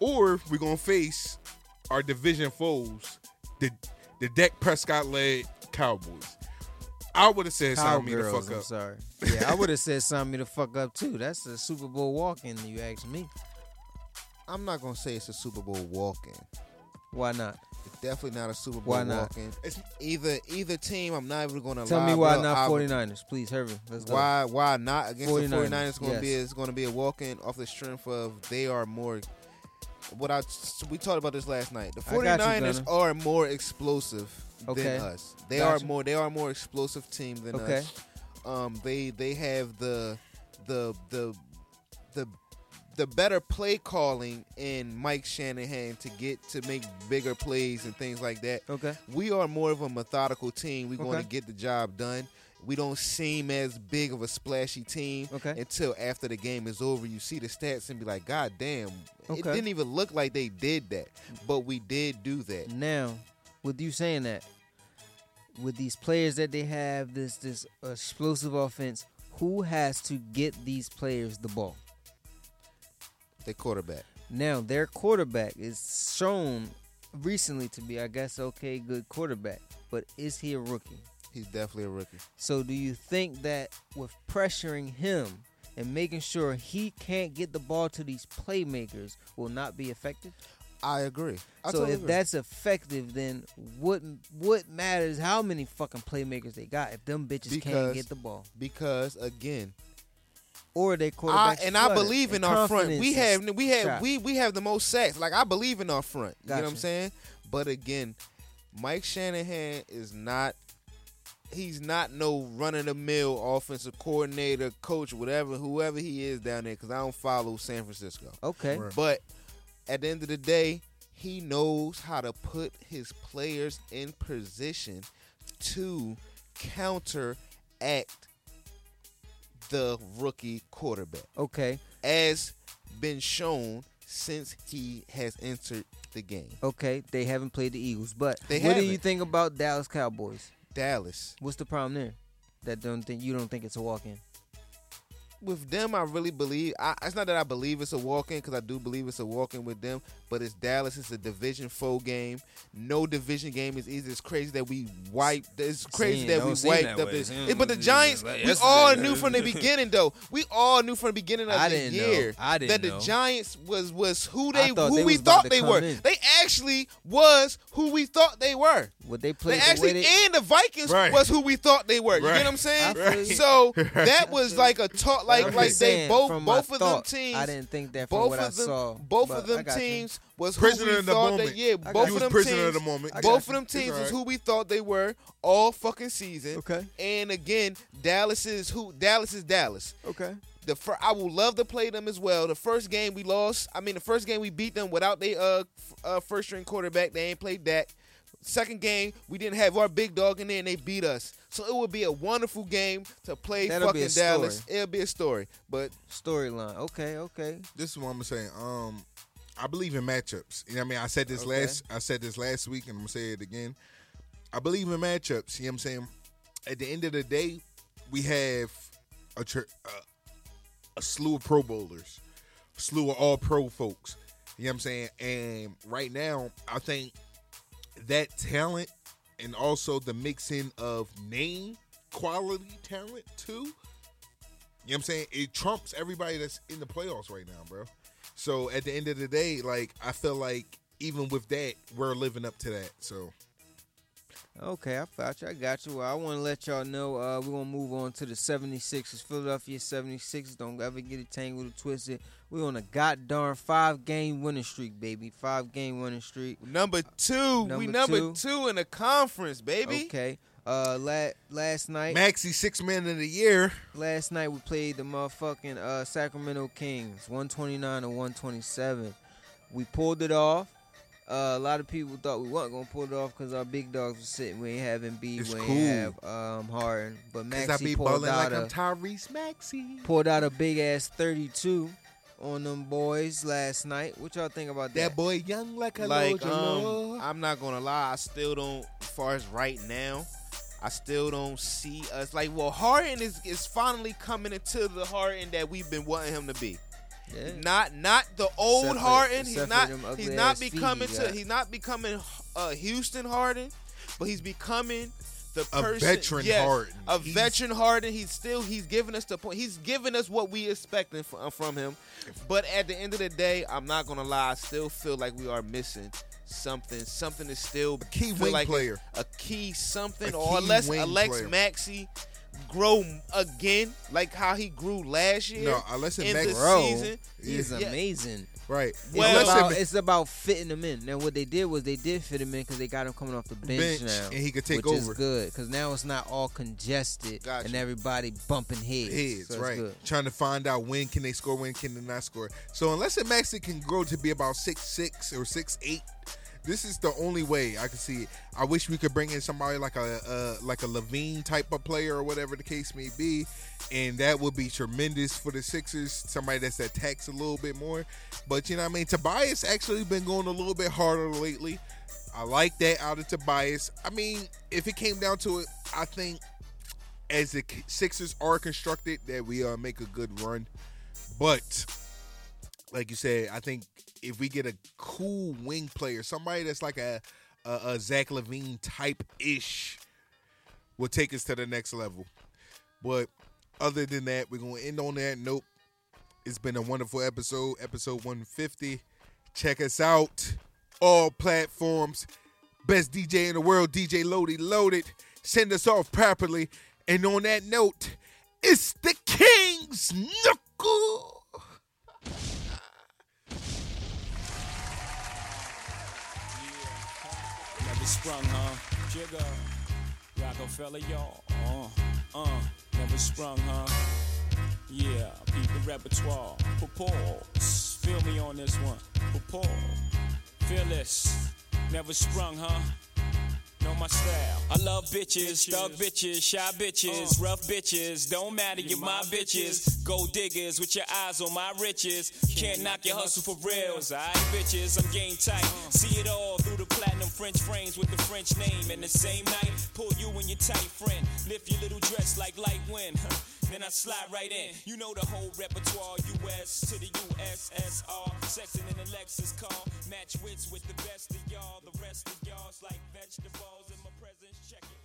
Or we're going to face our division foes, the the Dak Prescott led Cowboys. I would have said sign me the Cowgirls, fuck I'm up. sorry. [LAUGHS] Yeah, I would have said sign me the fuck up too. That's a Super Bowl walk-in. You ask me. I'm not gonna say it's a Super Bowl walk-in. Why not? It's definitely not a Super Bowl Why not? walk-in. It's- Either either team, I'm not even gonna Tell lie, me why bro. not 49ers, please, Hervey. Let's go. Why why not against 49ers, the 49ers? Going to be it's going to be a walk-in off the strength of they are more. What I we talked about this last night. The I got 49ers Gunner. are more explosive Okay. than us. They are more. They are more explosive team than Okay. us. Um, they they have the the the the the better play calling in Mike Shanahan to get to make bigger plays and things like that. Okay. We are more of a methodical team. We're going to get the job done. We don't seem as big of a splashy team Okay. until after the game is over. You see the stats and be like, God damn, it didn't even look like they did that. But we did do that. Now, with you saying that, with these players that they have, this this explosive offense, who has to get these players the ball? They quarterback. Now, their quarterback is shown recently to be, I guess, okay, good quarterback. But is he a rookie? He's definitely a rookie. So, do you think that with pressuring him and making sure he can't get the ball to these playmakers will not be effective? I agree. I so totally if agree. that's effective, then what what matters how many fucking playmakers they got if them bitches can't get the ball because again, or they quarterback and I believe in our front. We have we have shot. we we have the most sacks. Like I believe in our front. You know what I'm saying? But again, Mike Shanahan is not. He's not no run of the mill offensive coordinator, coach, whatever, whoever he is down there. Because I don't follow San Francisco. okay. Right. But at the end of the day, he knows how to put his players in position to counteract the rookie quarterback, Okay. as been shown since he has entered the game. Okay. They haven't played the Eagles, but They what do you think about Dallas Cowboys? Dallas. What's the problem there? That don't think you don't think it's a walk in. With them, I really believe. I, it's not that I believe it's a walk-in because I do believe it's a walk-in with them. But it's Dallas. It's a division four game. No division game is easy. It's crazy that we wiped. It's crazy Seem- that we wiped that up this. Seem Yeah, but the Giants, like we all knew from the [LAUGHS] beginning though. We all knew from the beginning of I the didn't know. year I didn't that the know. Giants was was who they thought who they we thought they were. in. They actually was who we thought they were. What they They played the actually way they, and the Vikings Right. was who we thought they were. You Right. get what I'm saying? I feel you. So [LAUGHS] that was like a talk, like I'm like just they both from both of them teams. I didn't think that from both what of I them, saw. both of them got you. teams was Prisoner who we of the thought moment. That, yeah, both you. of them was prisoner teams, of the moment. Both of them teams It's was who we thought they were all fucking season. Okay. And again, Dallas is who Dallas is Dallas. Okay. The fir- I will love to play them as well. The first game we lost, I mean, the first game we beat them without their uh, f- uh, first string quarterback. They ain't played Dak. Second game, we didn't have our big dog in there, and they beat us. So it would be a wonderful game to play That'll fucking a story. Dallas. It'll be a story, but Storyline. Okay. Okay. this is what I'm saying. Um, I believe in matchups. You know what I mean? I said this Okay. last. I said this last week, and I'm gonna say it again. I believe in matchups. You know what I'm saying? At the end of the day, we have a tr- uh, a slew of Pro Bowlers, a slew of All Pro folks. You know what I'm saying? And right now, I think that talent and also the mixing of name quality talent too. You know what I'm saying? It trumps everybody that's in the playoffs right now, bro. So at the end of the day, like I feel like even with that, we're living up to that. So Okay, I got you. I got you. Well, I want to let y'all know uh, we're going to move on to the 76ers. Philadelphia 76ers. Don't ever get it tangled or twisted. We're on a goddamn five game winning streak, baby. Five game winning streak. number two, we Number number two. two in the conference, baby. Okay. Uh, la- last night, Maxey six man of the year. last night we played the motherfucking uh, Sacramento Kings, 129 to 127. We pulled it off. Uh, a lot of people thought we weren't gonna pull it off because our big dogs were sitting. We ain't have Embiid, It's we cool. ain't have um, Harden, but Maxey pulled out like a Tyrese Maxey. pulled out a big ass 32 on them boys last night. What y'all think about that? That boy young like a like um, I'm not gonna lie, I still don't. As far as right now, I still don't see us like. Well, Harden is is finally coming into the Harden that we've been wanting him to be. Yeah. Not not the old Except Harden. He's not. He's not feet becoming to. He's not becoming uh, Houston Harden, but he's becoming the A person, veteran yes, Harden. A He's- veteran Harden. He's still. He's giving us the point. He's giving us what we expecting from, uh, from him. But at the end of the day, I'm not gonna lie. I still feel like we are missing something. Something is still key wing like player. a key something, A or key unless Alex player. Maxey grow again, like how he grew last year. No, unless it in Max- the Bro, season. he's Yeah. amazing. Right. Well- it's, about, it's about fitting them in. Now, what they did was they did fit him in because they got him coming off the bench, Bench, now, and he could take which over. is good because now it's not all congested Gotcha. and everybody bumping heads. heads, so right? good. Trying to find out when can they score, when can they not score. So unless a Maxey can grow to be about six six or six eight, this is the only way I can see it. I wish we could bring in somebody like a uh, like a LaVine type of player or whatever the case may be, and that would be tremendous for the Sixers. Somebody that's attacks a little bit more, but you know what I mean. Tobias actually been going a little bit harder lately. I like that out of Tobias. I mean, if it came down to it, I think as the Sixers are constructed, that we uh, make a good run. But like you said, I think if we get a cool wing player, somebody that's like a a, a Zach LaVine type ish, will take us to the next level. But other than that, we're gonna end on that note. It's been a wonderful episode, episode 150. Check us out, all platforms. Best DJ in the world, DJ Loaded Loaded. Send us off properly. And on that note, it's the King's Knuckle. Never sprung, huh? Jigga. Roc-A-Fella, y'all. Uh, uh, never sprung, huh? Yeah, beat the repertoire. Pause. Feel me on this one. Pause. Feel this. Never sprung, huh? Know my style. I love bitches, thug bitches, shy bitches, rough bitches. Don't matter, you're my bitches. Gold diggers with your eyes on my riches. Can't knock your hustle for reals. I bitches, I'm game tight. See it all through the French frames with the French name. And the same night, pull you and your tight friend. Lift your little dress like light wind. Then I slide right in. You know the whole repertoire. US to the USSR. Sexing in a Lexus car. Match wits with the best of y'all. The rest of y'all's like vegetables in my presence. Check it.